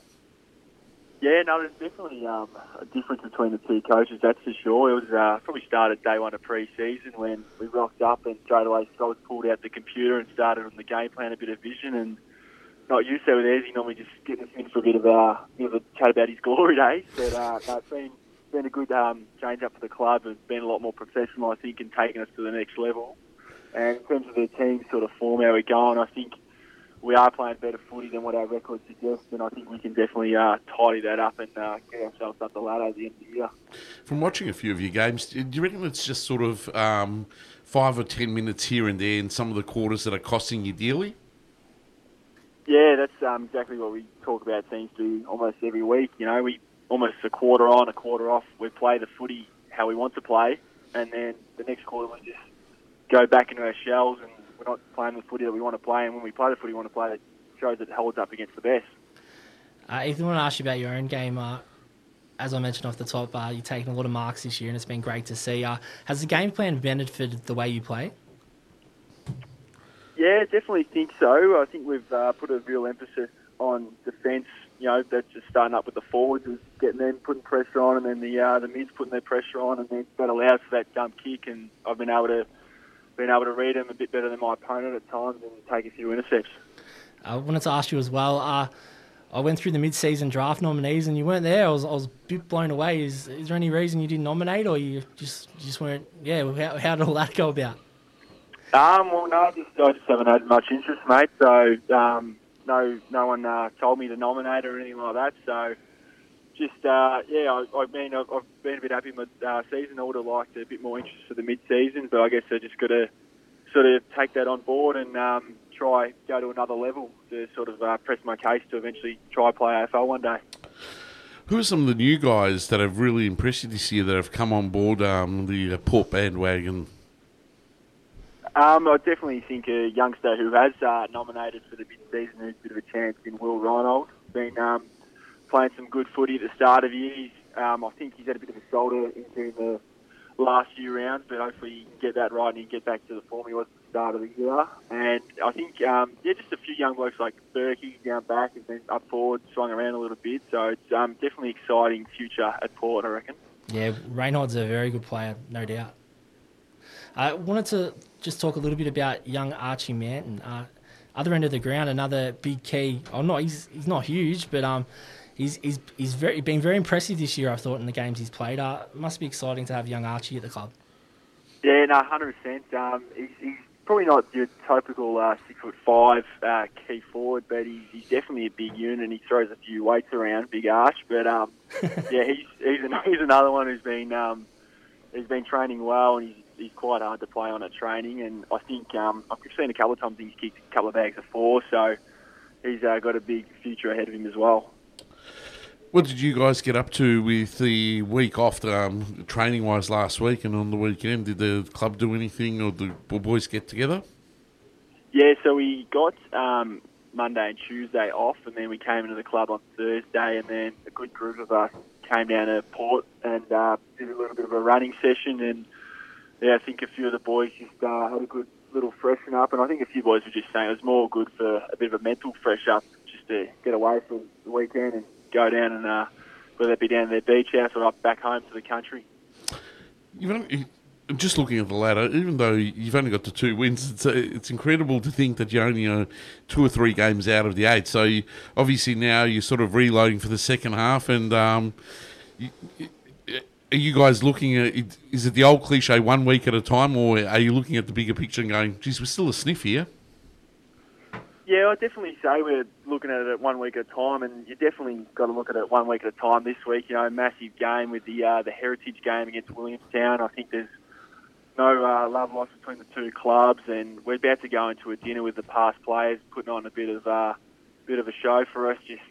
Speaker 9: Yeah, no, there's definitely um, a difference between the two coaches, that's for sure. It was uh, probably started day one of pre-season when we rocked up and straight away Scott pulled out the computer and started on the game plan, a bit of vision, and not used to with Ayresy, normally just getting us in for a bit of a, bit of a chat about his glory days. But uh, no, it's been, been a good um, change up for the club and been a lot more professional, I think, and taking us to the next level. And in terms of the team sort of form, how we're going, I think we are playing better footy than what our record suggests, and I think we can definitely uh, tidy that up and uh, get ourselves up the ladder at the end of the year.
Speaker 2: From watching a few of your games, do you reckon it's just sort of um, five or ten minutes here and there in some of the quarters that are costing you dearly?
Speaker 9: Yeah, that's um, exactly what we talk about teams do almost every week. You know, we almost a quarter on, a quarter off. We play the footy how we want to play, and then the next quarter we just go back into our shells and we're not playing the footy that we want to play. And when we play the footy we want to play, it shows it holds up against the best.
Speaker 1: Uh, Ethan, I want to ask you about your own game. Uh, as I mentioned off the top, uh, you've taken a lot of marks this year, and it's been great to see. Uh, has the game plan benefited the way you play?
Speaker 9: Yeah, definitely think so. I think we've uh, put a real emphasis on defence. You know, that's just starting up with the forwards, is getting them putting pressure on, and then the uh, the mids putting their pressure on, and then that allows for that jump kick. And I've been able to been able to read them a bit better than my opponent at times and take a few intercepts.
Speaker 1: I wanted to ask you as well. Uh, I went through the mid-season draft nominees, and you weren't there. I was, I was a bit blown away. Is, is there any reason you didn't nominate, or you just you just weren't? Yeah, how, how did all that go about?
Speaker 9: Um, well, no, I just, I just haven't had much interest, mate. So, um, no, no one uh, told me to nominate or anything like that. So, just uh, yeah, I, I've been I've I've been a bit happy with my uh, season. I would have liked a bit more interest for the mid-season, but I guess I just got to sort of take that on board and um, try go to another level to sort of uh, press my case to eventually try play AFL one day.
Speaker 2: Who are some of the new guys that have really impressed you this year that have come on board um, the uh, Port bandwagon?
Speaker 9: Um, I definitely think a youngster who has uh, nominated for the mid-season who's a bit of a chance in Will Reinhold. Been um, playing some good footy at the start of the year. Um, I think he's had a bit of a shoulder injury in the last few rounds, but hopefully he can get that right and he can get back to the form he was at the start of the year. And I think, um, yeah, just a few young blokes like Berkey down back and then up forward, swung around a little bit. So it's um, definitely exciting future at Port, I reckon.
Speaker 1: Yeah, Reinhold's a very good player, no doubt. I wanted to just talk a little bit about young Archie Manton. Uh, other end of the ground, another big key. Oh, not he's he's not huge, but um, he's he's he's very been very impressive this year. I thought in the games he's played. Uh, it must be exciting to have young Archie at the club.
Speaker 9: Yeah, no, hundred percent. Um, he's, he's probably not your typical uh, six foot five uh, key forward, but he's, he's definitely a big unit. and He throws a few weights around, big arch. But um, yeah, he's he's, an, he's another one who's been um, he's been training well, and he's he's quite hard to play on at training. And I think um, I've seen a couple of times he's kicked a couple of bags of four, so he's uh, got a big future ahead of him as well.
Speaker 2: What did you guys get up to with the week off, um, training wise, last week and on the weekend? Did the club do anything or the boys get together?
Speaker 9: Yeah, so we got um, Monday and Tuesday off, and then we came into the club on Thursday, and then a good group of us came down to Port and uh, did a little bit of a running session. And yeah, I think a few of the boys just uh, had a good little freshen up, and I think a few boys were just saying it was more good for a bit of a mental fresh up, just to get away from the weekend and go down and uh, whether it be down their beach house or up back home to the country.
Speaker 2: You know, just looking at the ladder, even though you've only got the two wins, it's, uh, it's incredible to think that you're only uh, two or three games out of the eight. So you, obviously now you're sort of reloading for the second half, and um, you, are you guys looking at? Is it the old cliche, one week at a time, or are you looking at the bigger picture and going, "Geez, we're still a sniff here"?
Speaker 9: Yeah, I'd definitely say we're looking at it one week at a time, and you definitely got to look at it one week at a time. This week, you know, massive game with the uh, the Heritage game against Williamstown. I think there's no uh, love lost between the two clubs, and we're about to go into a dinner with the past players, putting on a bit of uh, bit of a show for us. Just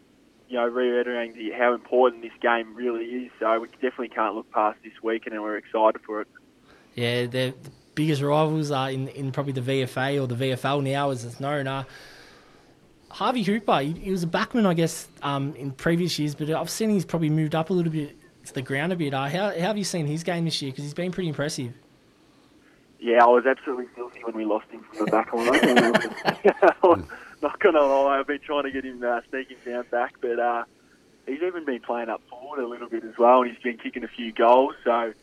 Speaker 9: you know, reiterating the, how important this game really is. So we definitely can't look past this weekend, and we're excited for it.
Speaker 1: Yeah, the biggest rivals are in, in probably the VFA or the VFL now, as it's known. Harvey Hooper, he, he was a backman, I guess, um, in previous years, but I've seen he's probably moved up a little bit to the ground a bit. Uh, how, how have you seen his game this year? Because he's been pretty impressive.
Speaker 9: Yeah, I was absolutely filthy when we lost him from the back line. Not gonna lie, I've been trying to get him uh, sneaking down back, but uh, he's even been playing up forward a little bit as well, and he's been kicking a few goals. So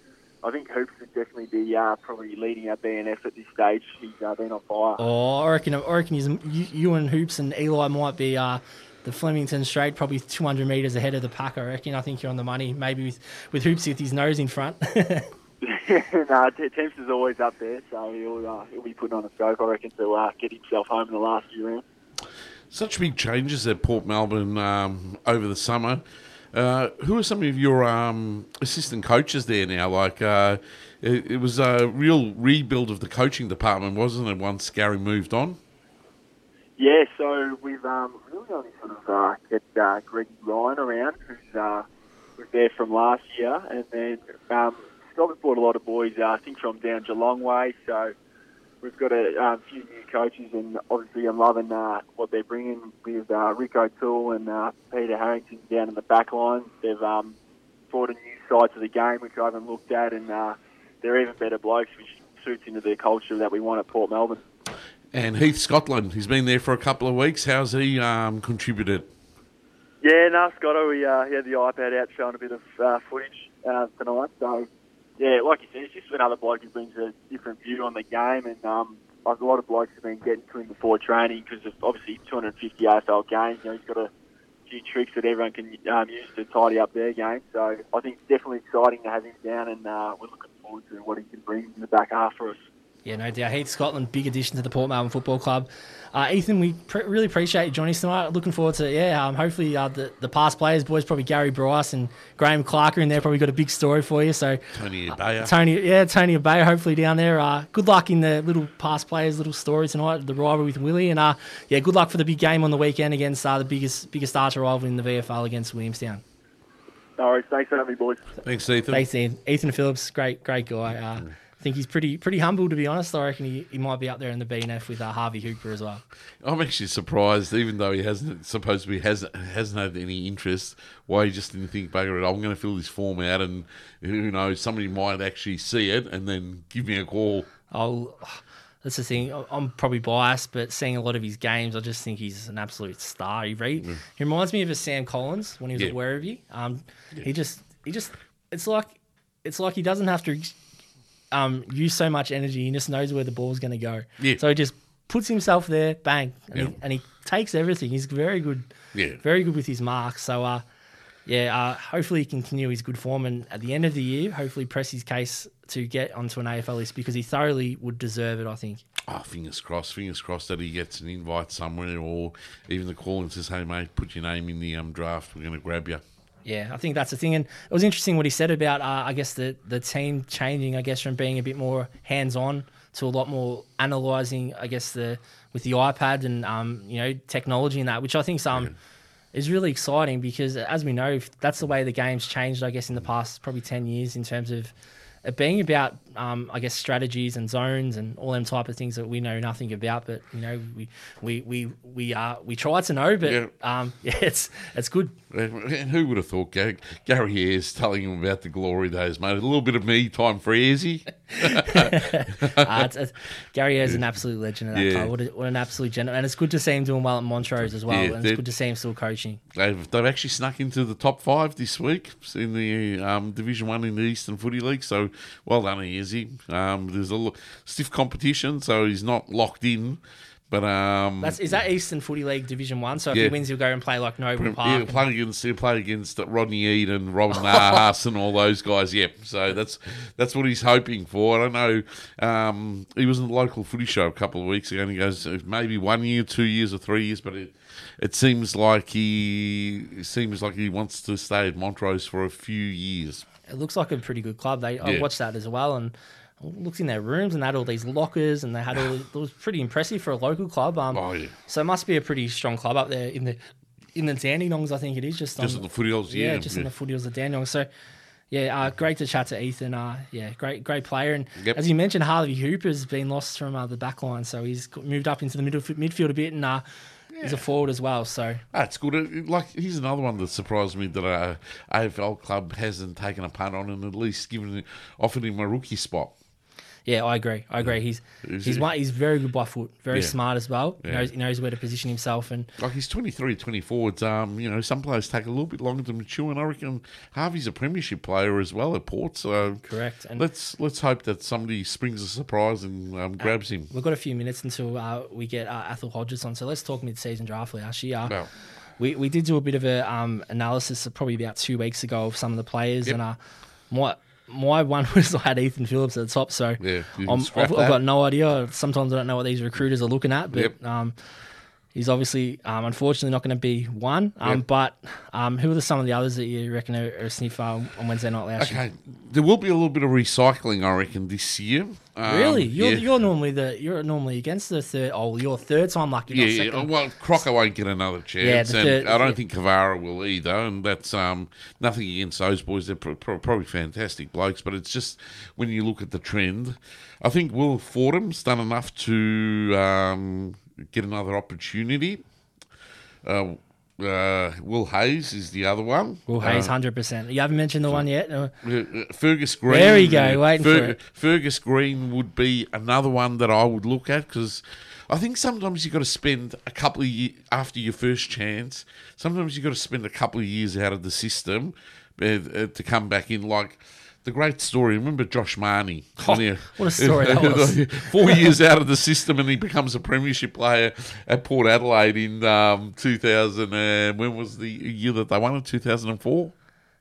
Speaker 9: I think Hoops would definitely be uh, probably leading our BNF at this stage. He's uh, been on fire.
Speaker 1: Oh, I reckon, I reckon he's, you, you and Hoops and Eli might be uh, the Flemington straight, probably 200 metres ahead of the pack. I reckon. I think you're on the money. Maybe with, with Hoops with his nose in front.
Speaker 9: no, Temps is always up there, so he'll, uh, he'll be putting on a scope, I reckon, to uh, get himself home in the last few rounds.
Speaker 2: Such big changes at Port Melbourne um, over the summer. Uh, who are some of your um, assistant coaches there now? Like, uh, it, it, was a real rebuild of the coaching department, wasn't it? Once Gary moved on.
Speaker 9: Yeah, so we've um, really only sort of uh, kept uh, Greg Ryan around, who's uh, was there from last year, and then um, Scott brought a lot of boys, I think, from down Geelong way. So we've got a um, few new coaches, and obviously I'm loving uh, what they're bringing with uh, Rick O'Toole and uh, Peter Harrington down in the back line. They've um, brought a new side to the game, which I haven't looked at, and uh, they're even better blokes, which suits into the culture that we want at Port Melbourne.
Speaker 2: And Heath Scotland, he's been there for a couple of weeks. How's he um, contributed?
Speaker 9: Yeah, no, Scotto, we, uh, he had the iPad out showing a bit of uh, footage uh, tonight, so yeah, like you said, it's just another bloke who brings a different view on the game, and um, like a lot of blokes have been getting to him before training because of obviously 250 AFL games. You know, he's got a few tricks that everyone can um, use to tidy up their game. So I think it's definitely exciting to have him down, and uh, we're looking forward to what he can bring in the back half for us.
Speaker 1: Yeah, no doubt. Heath Scotland, big addition to the Port Melbourne Football Club. Uh, Ethan, we pr- really appreciate you joining us tonight. Looking forward to yeah. Um, hopefully, uh, the the past players, boys, probably Gary Bryce and Graham Clark are in there. Probably got a big story for you. So
Speaker 2: Tony Abaya,
Speaker 1: uh, Tony, yeah, Tony Abaya, hopefully down there. Uh, good luck in the little past players, little story tonight. The rivalry with Willie, and uh, yeah, good luck for the big game on the weekend against uh, the biggest biggest archer rival in the VFL against Williamstown.
Speaker 9: No worries. Thanks for having me, boys.
Speaker 2: Thanks, Ethan.
Speaker 1: Thanks, Ethan. Ethan Phillips, great great guy. Uh, mm think he's pretty pretty humble to be honest. I reckon he, he might be up there in the BNF with uh, Harvey Hooper as well.
Speaker 2: I'm actually surprised, even though he hasn't supposedly hasn't hasn't had any interest, why he just didn't think, bugger it, I'm going to fill this form out, and who knows, somebody might actually see it and then give me a call.
Speaker 1: I'll. That's the thing. I'm probably biased, but seeing a lot of his games, I just think he's an absolute star. He, re- mm. he reminds me of a Sam Collins when he was yeah. at Werribee. Um, yeah. He just, he just, it's like, it's like he doesn't have to um, use so much energy. He just knows where the ball's going to go.
Speaker 2: Yeah.
Speaker 1: So he just puts himself there, bang, and, yeah. he, and he takes everything. He's very good.
Speaker 2: Yeah.
Speaker 1: Very good with his marks. So, uh, yeah, uh, hopefully he can continue his good form, and at the end of the year, hopefully press his case to get onto an AFL list because he thoroughly would deserve it. I think.
Speaker 2: Oh, fingers crossed. Fingers crossed that he gets an invite somewhere, or even the call and says, "Hey, mate, put your name in the um, draft. We're going to grab you."
Speaker 1: Yeah, I think that's the thing, and it was interesting what he said about, uh, I guess the the team changing, I guess from being a bit more hands on to a lot more analysing, I guess the with the iPad and um, you know technology and that, which I think um is really exciting because as we know, that's the way the game's changed. I guess in the past probably ten years in terms of it being about um, I guess strategies and zones and all them type of things that we know nothing about, but you know we we we we uh, we try to know, but
Speaker 2: Yeah.
Speaker 1: um, yeah, it's it's good.
Speaker 2: And who would have thought Gary, Gary Ayres telling him about the glory days, mate? A little bit of me time for Ayresy.
Speaker 1: uh, it's, it's, Gary Ayres is an absolute legend of that
Speaker 2: Yeah.
Speaker 1: club. What, a, what an absolute gentleman. And it's good to see him doing well at Montrose as well.
Speaker 2: Yeah,
Speaker 1: and it's good to see him still coaching.
Speaker 2: They've, they've actually snuck into the top five this week in the um, Division One in the Eastern Footy League. So well done, Ayresy. Um, there's a lo- stiff competition, so he's not locked in. But um,
Speaker 1: That's is that Eastern Footy League Division One. So if
Speaker 2: Yeah.
Speaker 1: he wins, he'll go and play like Noble Park.
Speaker 2: Yeah,
Speaker 1: and-
Speaker 2: play against he'll play against Rodney Eden, Robin Nahas, and all those guys. Yep. So that's that's what he's hoping for. I don't know. Um, he was in the local footy show a couple of weeks ago, and he goes uh, maybe one year, two years, or three years, but it it seems like he it seems like he wants to stay at Montrose for a few years.
Speaker 1: It looks like a pretty good club. They I
Speaker 2: Yeah.
Speaker 1: watched that as well and looked in their rooms and they had all these lockers and they had all. it was pretty impressive for a local club. Um,
Speaker 2: Oh yeah,
Speaker 1: so it must be a pretty strong club up there in the in the Dandenongs. I think it is just
Speaker 2: just
Speaker 1: on
Speaker 2: at the foothills. Yeah,
Speaker 1: yeah, just in the foothills of Dandenong. So, yeah, uh, great to chat to Ethan. Uh, yeah, great, great player. And
Speaker 2: Yep.
Speaker 1: as you mentioned, Harvey Hooper's been lost from uh, the back line, so he's got- moved up into the middle midfield a bit, and uh, he's a forward as well. So
Speaker 2: That's good. Uh, Like he's another one that surprised me that a AFL club hasn't taken a punt on and at least given offered him a rookie spot.
Speaker 1: Yeah, I agree. I agree. He's
Speaker 2: Is
Speaker 1: he's
Speaker 2: he-
Speaker 1: one, he's very good by foot, very
Speaker 2: Yeah.
Speaker 1: smart as well. He
Speaker 2: Yeah.
Speaker 1: knows he knows where to position himself, and
Speaker 2: Like he's 23, 24. It's, um, you know, some players take a little bit longer to mature, and I reckon Harvey's a premiership player as well at Port. So
Speaker 1: correct. And
Speaker 2: let's let's hope that somebody springs a surprise and um, grabs him.
Speaker 1: we've got a few minutes until uh, we get uh, Athol Hodgetts on, so let's talk mid-season draft. Actually, uh,
Speaker 2: Well,
Speaker 1: we, we did do a bit of a um, analysis probably about two weeks ago of some of the players, and uh, my my one was I had Ethan Phillips at the top, so
Speaker 2: Yeah,
Speaker 1: I'm, I've, I've got no idea. Sometimes I don't know what these recruiters are looking at, but
Speaker 2: Yep.
Speaker 1: um, he's obviously um, unfortunately not going to be one. Um,
Speaker 2: Yep.
Speaker 1: But um, who are the, some of the others that you reckon are, are a sniff uh, on Wednesday night last year?
Speaker 2: okay, there will be a little bit of recycling, I reckon, this year. Um,
Speaker 1: Really, you're
Speaker 2: yeah.
Speaker 1: you're normally the you're normally against the third. Oh, your third time lucky.
Speaker 2: Yeah,
Speaker 1: not
Speaker 2: yeah.
Speaker 1: second.
Speaker 2: Well, Crocker won't get another chance,
Speaker 1: the
Speaker 2: and I don't
Speaker 1: yeah.
Speaker 2: think Cavarra will either. And that's um, nothing against those boys; they're pro- pro- probably fantastic blokes. But it's just when you look at the trend, I think Will Fordham's done enough to um, get another opportunity. Uh, uh, Will Hayes is the other one.
Speaker 1: Will Hayes,
Speaker 2: Uh,
Speaker 1: hundred percent. You haven't mentioned the one yet. Uh,
Speaker 2: uh, uh, Fergus Greene.
Speaker 1: There we go,
Speaker 2: uh,
Speaker 1: waiting for it.
Speaker 2: Fergus Greene would be another one that I would look at because I think sometimes you've got to spend a couple of years after your first chance. Sometimes you've got to spend a couple of years out of the system uh, uh, to come back in. Like the great story. Remember Josh Mahoney?
Speaker 1: Oh, what a story that was.
Speaker 2: Four years out of the system and he becomes a premiership player at Port Adelaide in um, 2000. Uh, when was the year that they won it? 2004.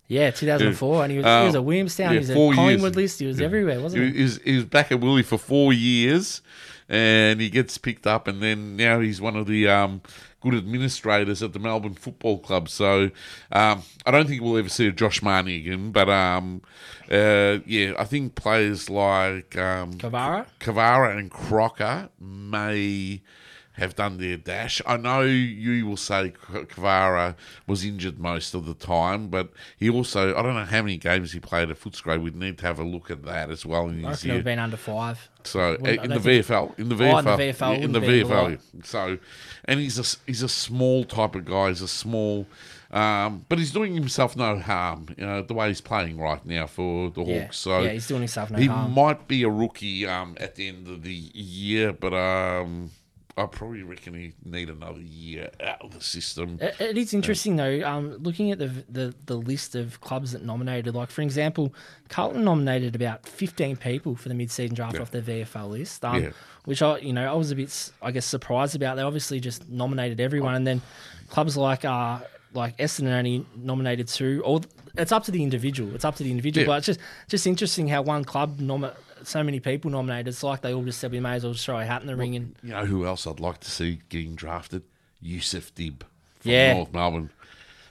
Speaker 1: Yeah, 2004, and he was, he
Speaker 2: Um,
Speaker 1: was at Williamstown,
Speaker 2: yeah,
Speaker 1: he was at
Speaker 2: four years.
Speaker 1: Collingwood list, he was
Speaker 2: Yeah.
Speaker 1: everywhere, wasn't he?
Speaker 2: He was, he was back at Willie for four years, and he gets picked up, and then now he's one of the um, good administrators at the Melbourne Football Club. So um, I don't think we'll ever see a Josh Mahoney again, but um, uh, yeah, I think players like um, and Crocker may have done their dash. I know you will say Cavarra was injured most of the time, but he also, I don't know how many games he played at Footscray. We'd need to have a look at that as well in
Speaker 1: I
Speaker 2: his
Speaker 1: reckon it would
Speaker 2: year.
Speaker 1: have been under five.
Speaker 2: So
Speaker 1: Well,
Speaker 2: in the VFL, in the
Speaker 1: Oh, in
Speaker 2: VFL,
Speaker 1: the VFL,
Speaker 2: yeah, in the
Speaker 1: wouldn't be a
Speaker 2: VFL. So, and he's a he's a small type of guy. He's a small, um, but he's doing himself no harm. You know the way he's playing right now for the
Speaker 1: Yeah.
Speaker 2: Hawks. So
Speaker 1: Yeah, he's doing himself no
Speaker 2: he
Speaker 1: harm.
Speaker 2: He might be a rookie um, at the end of the year, but um, I probably reckon he need another year out of the system.
Speaker 1: It, it is interesting though. Um, looking at the, the the list of clubs that nominated, like for example, Carlton nominated about fifteen people for the mid-season draft
Speaker 2: Yeah.
Speaker 1: off their VFL list. Um,
Speaker 2: Yeah.
Speaker 1: which I you know I was a bit I guess surprised about. They obviously just nominated everyone, and then clubs like uh like Essendon only nominated two. Or it's up to the individual. It's up to the individual. But it's just just interesting how one club nomi- so many people nominated. It's like they all just said we may as well just throw a hat in the ring and
Speaker 2: You know who else I'd like to see getting drafted? Yusuf Dib from
Speaker 1: Yeah.
Speaker 2: North Melbourne.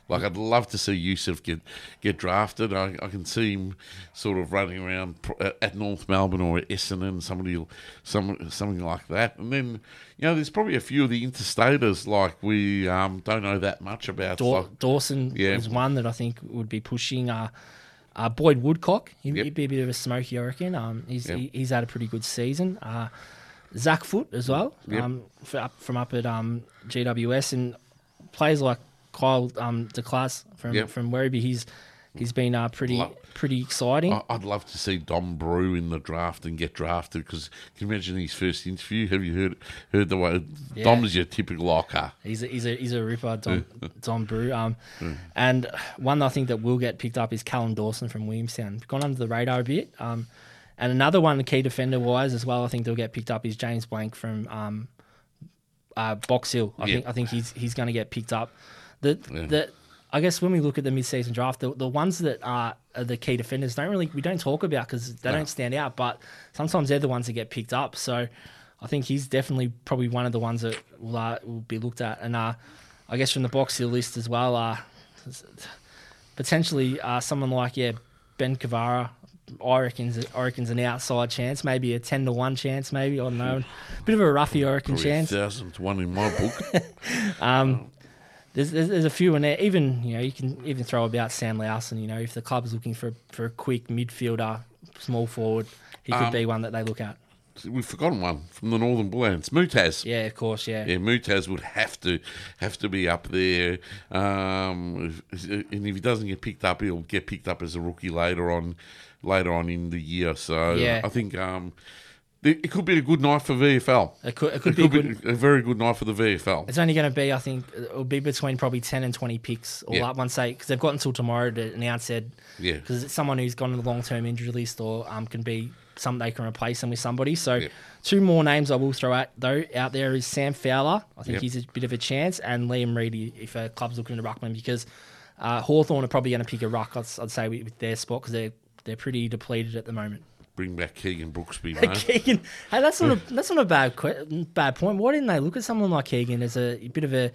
Speaker 2: Like I'd love to see Yusuf get get drafted. I, I can see him sort of running around uh, at North Melbourne or Essendon, somebody, some something like that. And then you know, there's probably a few of the interstaters like we um, don't know that much about.
Speaker 1: Daw-
Speaker 2: like-
Speaker 1: Dawson
Speaker 2: Yeah.
Speaker 1: is one that I think would be pushing. Uh, uh, Boyd Woodcock, he'd,
Speaker 2: Yep.
Speaker 1: he'd be a bit of a smoky, I reckon. Um, he's
Speaker 2: Yep.
Speaker 1: he, he's had a pretty good season. Uh, Zach Foot as well,
Speaker 2: Yep.
Speaker 1: um, up, from up at um, GWS, and players like Kyle um, DeClass from
Speaker 2: Yep.
Speaker 1: from Werribee. He's he's been uh, pretty
Speaker 2: Lo-
Speaker 1: pretty exciting.
Speaker 2: I- I'd love to see Dom Brew in the draft and get drafted because can you imagine his first interview? Have you heard heard the way
Speaker 1: Yeah.
Speaker 2: Dom's your typical locker?
Speaker 1: He's a, he's a he's a ripper, Don Don Brew. Um, and one I think that will get picked up is Callum Dawson from Williamstown. Gone under the radar a bit. Um, and another one, key defender wise as well, I think they'll get picked up is James Blanck from um, uh, Box Hill. I
Speaker 2: Yeah.
Speaker 1: think I think he's he's going to get picked up. The
Speaker 2: Yeah.
Speaker 1: the I guess when we look at the mid-season draft, the, the ones that are, are the key defenders don't really we don't talk about because they
Speaker 2: No.
Speaker 1: don't stand out. But sometimes they're the ones that get picked up. So I think he's definitely probably one of the ones that will, uh, will be looked at. And uh, I guess from the Box Hill list as well, uh, potentially uh, someone like yeah Ben Cavarra. I reckon's, I reckon's an outside chance, maybe a ten to one chance, maybe I don't know, bit of a roughy I reckon chance.
Speaker 2: thousand to one in my book.
Speaker 1: Um, there's, there's there's a few in there. Even you know you can even throw about Sam Lowson. You know if the club's looking for for a quick midfielder, small forward, he could
Speaker 2: Um,
Speaker 1: be one that they look at.
Speaker 2: We've forgotten one from the Northern Bullants, Mutaz.
Speaker 1: Yeah, of course. Yeah.
Speaker 2: Yeah, Mutaz would have to have to be up there, um, and if he doesn't get picked up, he'll get picked up as a rookie later on, later on in the year. So
Speaker 1: Yeah.
Speaker 2: I think um, it it could be a good night for VFL.
Speaker 1: It could- it could be good.
Speaker 2: a very good night for the VFL.
Speaker 1: It's only going to be, I think, it'll be between probably 10 and 20 picks all
Speaker 2: Yeah.
Speaker 1: up once they, because they've got until tomorrow to announce it.
Speaker 2: Yeah.
Speaker 1: Because it's someone who's gone on the long term injury list or um, can be some they can replace them with somebody. So two more names I will throw out though out there is Sam Fowler. I think
Speaker 2: Yep.
Speaker 1: he's a bit of a chance, and Liam Reedy if a club's looking to ruckman because uh, Hawthorn are probably going to pick a ruck. I'd, I'd say with with their spot because they're they're pretty depleted at the moment.
Speaker 2: Bring back Keegan Brooksby, mate.
Speaker 1: Keegan, hey, that's not a that's not a bad que- bad point. Why didn't they look at someone like Keegan as a bit of a,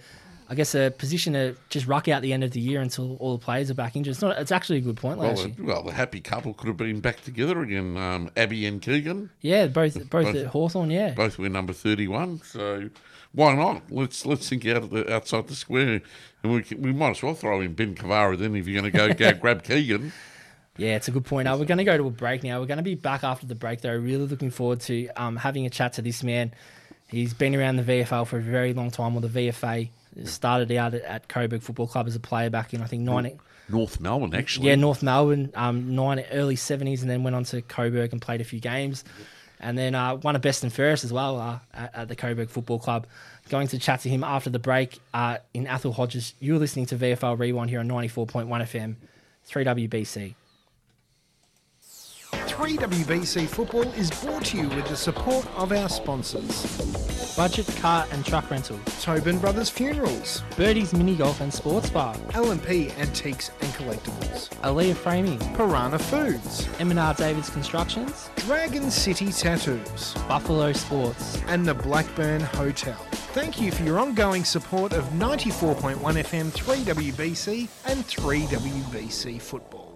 Speaker 1: I guess, a position to just ruck out the end of the year until all the players are back injured? It's not. It's actually a good point,
Speaker 2: Well, the, well, the happy couple could have been back together again. Um, Abby and Keegan.
Speaker 1: Yeah, both both at Hawthorn. Yeah,
Speaker 2: Both were number thirty-one. So why not? Let's let's think out of the outside the square, and we we might as well throw in Ben Cavarra then if you're going to go, go grab Keegan.
Speaker 1: Yeah, it's a good point. We're going to go to a break now. We're going to be back after the break, though. Really looking forward to um, having a chat to this man. He's been around the VFL for a very long time, or the VFA. Started out at, at Coburg Football Club as a player back in, I think, 90.
Speaker 2: North Melbourne, actually.
Speaker 1: Yeah, North Melbourne, um, nine, early 70s, and then went on to Coburg and played a few games. And then uh, won a best and fairest as well uh, at, at, the Coburg Football Club. Going to chat to him after the break uh, in Athol Hodgetts. You're listening to VFL Rewind here on 94.1 FM, 3WBC. Three WBC
Speaker 3: Football is brought to you with the support of our sponsors.
Speaker 1: Budget Car and Truck Rental.
Speaker 3: Tobin Brothers Funerals.
Speaker 1: Birdie's Mini Golf and Sports Bar.
Speaker 3: LMP Antiques and Collectibles.
Speaker 1: Aaliyah Framing.
Speaker 3: Piranha Foods.
Speaker 1: M&R Davis Constructions.
Speaker 3: Dragon City Tattoos.
Speaker 1: Buffalo Sports.
Speaker 3: And the Blackburn Hotel. Thank you for your ongoing support of 94.1 FM 3WBC and 3WBC Football.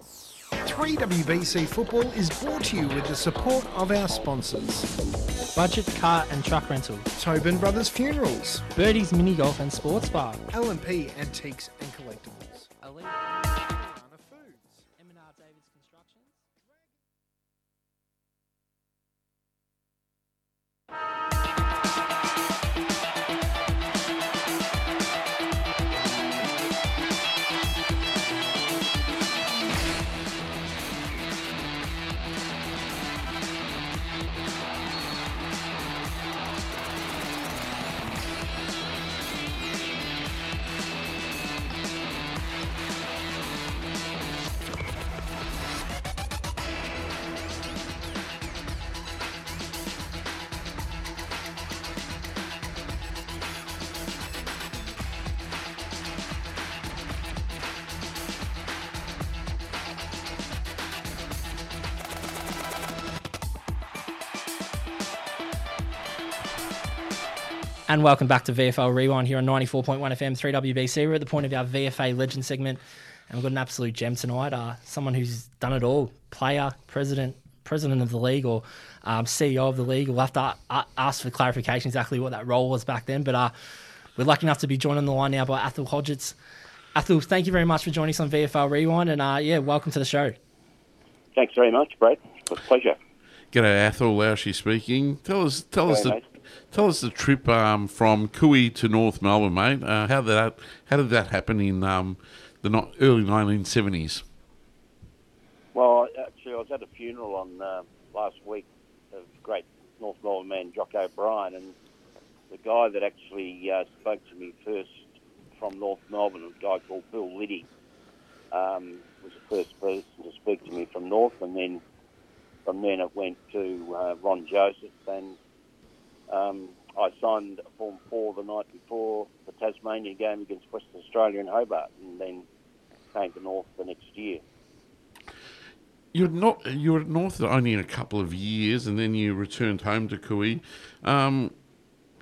Speaker 3: 3WBC Football is brought to you with the support of our sponsors.
Speaker 1: Budget Car and Truck Rental.
Speaker 3: Tobin Brothers Funerals.
Speaker 1: Birdie's Mini Golf and Sports Bar.
Speaker 3: L&P Antiques and Collectibles.
Speaker 1: And welcome back to VFL Rewind here on 94.1 FM 3WBC. We're at the point of our VFA Legend segment, and we've got an absolute gem tonight. Uh, someone who's done it all player, president, president of the league, or um, CEO of the league. We'll have to uh, ask for clarification exactly what that role was back then. But uh, we're lucky enough to be joined on the line now by Athol Hodgetts. Athol, thank you very much for joining us on VFL Rewind, and uh, yeah, welcome to the show.
Speaker 10: Thanks very much, Brad. It was a pleasure.
Speaker 2: G'day, Athol Loushey speaking. Tell us, tell us the,
Speaker 10: mate.
Speaker 2: Tell us the trip um, from Cooee to North Melbourne, mate. Uh, how did that, how did that happen in um, the not, early 1970s?
Speaker 10: Well, actually, I was at a funeral on uh, last week of great North Melbourne man Jock O'Brien, and the guy that actually uh, spoke to me first from North Melbourne, a guy called Bill Liddy, um, was the first person to speak to me from North, and then from then it went to uh, Ron Joseph, and um, I signed Form 4 the night before the Tasmania game against Western Australia in Hobart, and then came to North the next year.
Speaker 2: You're not you were at North only in a couple of years, and then you returned home to Cooee. Um,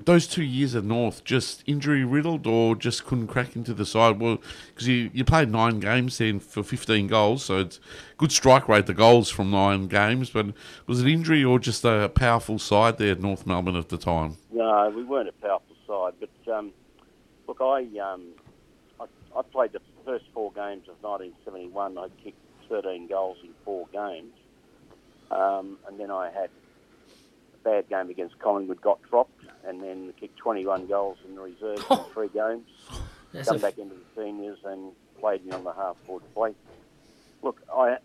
Speaker 2: those two years at North, just injury riddled, or just couldn't crack into the side? Well, because you, you played nine games then for 15 goals, so it's good strike rate, the goals from nine games. But was it injury or just a powerful side there at North Melbourne at the time?
Speaker 10: No, we weren't a powerful side, but um, look, I, um, I I played the first four games of 1971. I kicked 13 goals in four games, um, and then I had bad game against Collingwood, got dropped, and then kicked 21 goals in the reserves in three games.
Speaker 1: That's
Speaker 10: Come back into the seniors and played me on the half forward flank. Look, I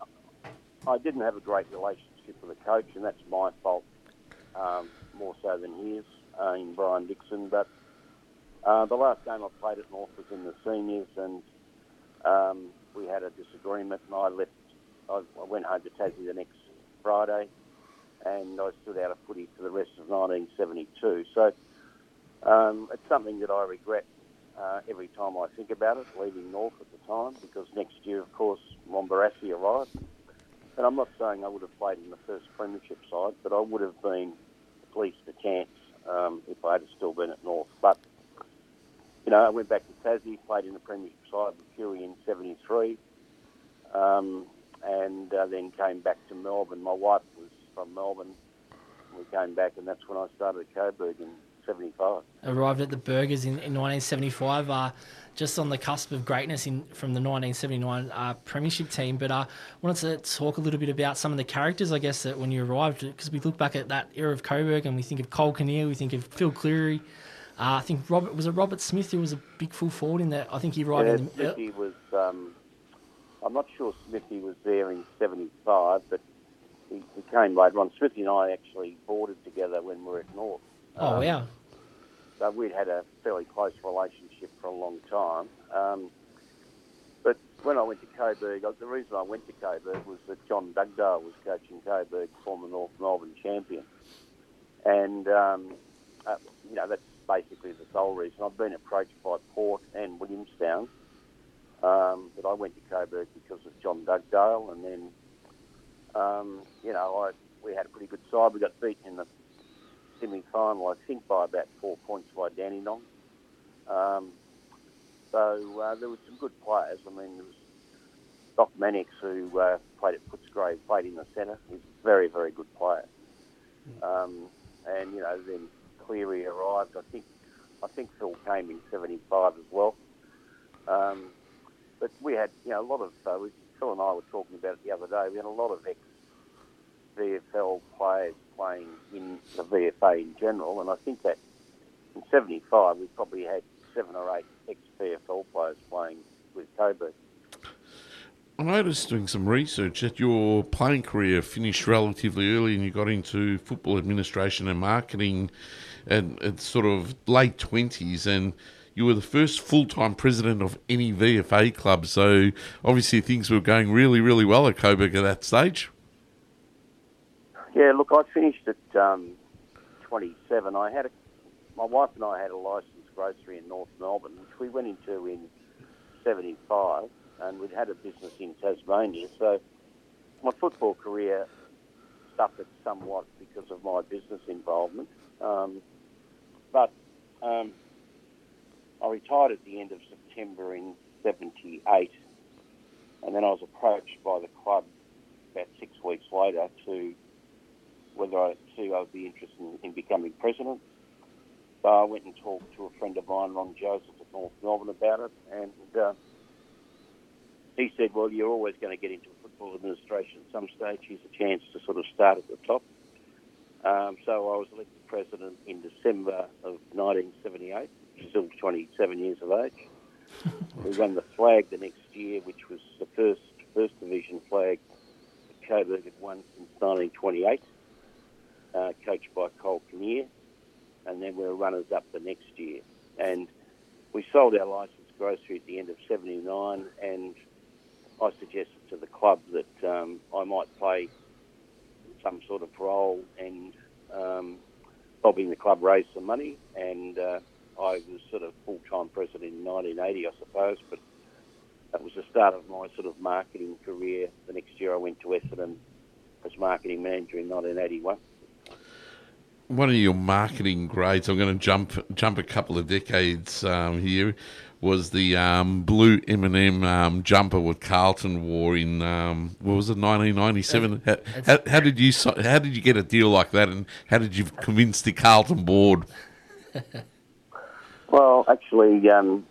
Speaker 10: I didn't have a great relationship with the coach, and that's my fault um, more so than his uh, in Brian Dixon. But uh, the last game I played at North was in the seniors, and um, we had a disagreement, and I left. I, I went home to Tassie the next Friday, and I stood out of footy for the rest of 1972. So um, it's something that I regret uh, every time I think about it, leaving North at the time, because next year, of course, Ron Barassi arrived. And I'm not saying I would have played in the first premiership side, but I would have been at least a chance um, if I had still been at North. But, you know, I went back to Tassie, played in the premiership side with Cooee in 73, um, and uh, then came back to Melbourne. My wife was from Melbourne. We came back, and that's when I started at Coburg in 75.
Speaker 1: arrived at the Burgers in, in 1975, uh, just on the cusp of greatness in from the 1979 uh, Premiership team. But I uh, wanted to talk a little bit about some of the characters, I guess, that when you arrived, because we look back at that era of Coburg and we think of Col Kinnear, we think of Phil Cleary. Uh, I think Robert was it Robert Smith who was a big full forward in that. I think he arrived
Speaker 10: Yeah,
Speaker 1: in the,
Speaker 10: Smithy was. Um, I'm not sure Smithy was there in '75, but he, he came later on. Smithy and I actually boarded together when we were at North.
Speaker 1: Oh
Speaker 10: Um,
Speaker 1: wow!
Speaker 10: So we'd had a fairly close relationship for a long time. Um, but when I went to Coburg, the reason I went to Coburg was that John Dugdale was coaching Coburg, former North Melbourne champion. And, um, uh, you know, that's basically the sole reason. I've been approached by Port and Williamstown, um, but I went to Coburg because of John Dugdale. And then, um, you know, I, we had a pretty good side. We got beaten in the semi-final, I think, by about four points by Dandenong. Um, so uh, there were some good players. I mean, there was Doc Mannix, who uh, played at Footscray, played in the centre. He's a very, very good player. Um, and you know, then Cleary arrived. I think, I think Phil came in '75 as well. Um, but we had, you know, a lot of. Uh, Phil and I were talking about it the other day. We had a lot of ex VFL players playing in the VFA in general, and I think that in '75 we probably had seven or eight ex-VFL players playing with Coburg.
Speaker 2: I noticed doing some research that your playing career finished relatively early and you got into football administration and marketing at, at sort of late 20s and you were the first full-time president of any VFA club. So obviously things were going really, really well at Coburg at that stage.
Speaker 10: Yeah, look, I finished at um, 27. I had a, my wife and I had a licensed grocery in North Melbourne, which we went into in 75, and we'd had a business in Tasmania. So my football career suffered somewhat because of my business involvement. Um, but um, I retired at the end of September in '78, and then I was approached by the club about six weeks later to whether I see I would be interested in, in becoming president. So I went and talked to a friend of mine, Ron Joseph at North Melbourne, about it, and uh, he said, "Well, you're always going to get into football administration at some stage. Here's a chance to sort of start at the top." Um, so I was elected president in December of 1978, still 27 years of age. we won the flag the next year, which was the first first division flag that Coburg had won since 1928, uh, coached by Col Kinnear, and then we were runners up the next year. And we sold our licensed grocery at the end of 79, and I suggested to the club that um, I might play some sort of role and um, helping the club raise some money. And uh, I was sort of full-time president in 1980, I suppose, but that was the start of my sort of marketing career. The next year I went to Essendon as marketing manager in 1981.
Speaker 2: One of your marketing grades, I'm going to jump jump a couple of decades um, here, was the um, blue M&M um, jumper with Carlton wore in um, what was it 1997? How, how, how did you how did you get a deal like that, and how did you convince the Carlton board?
Speaker 10: Well, actually, um,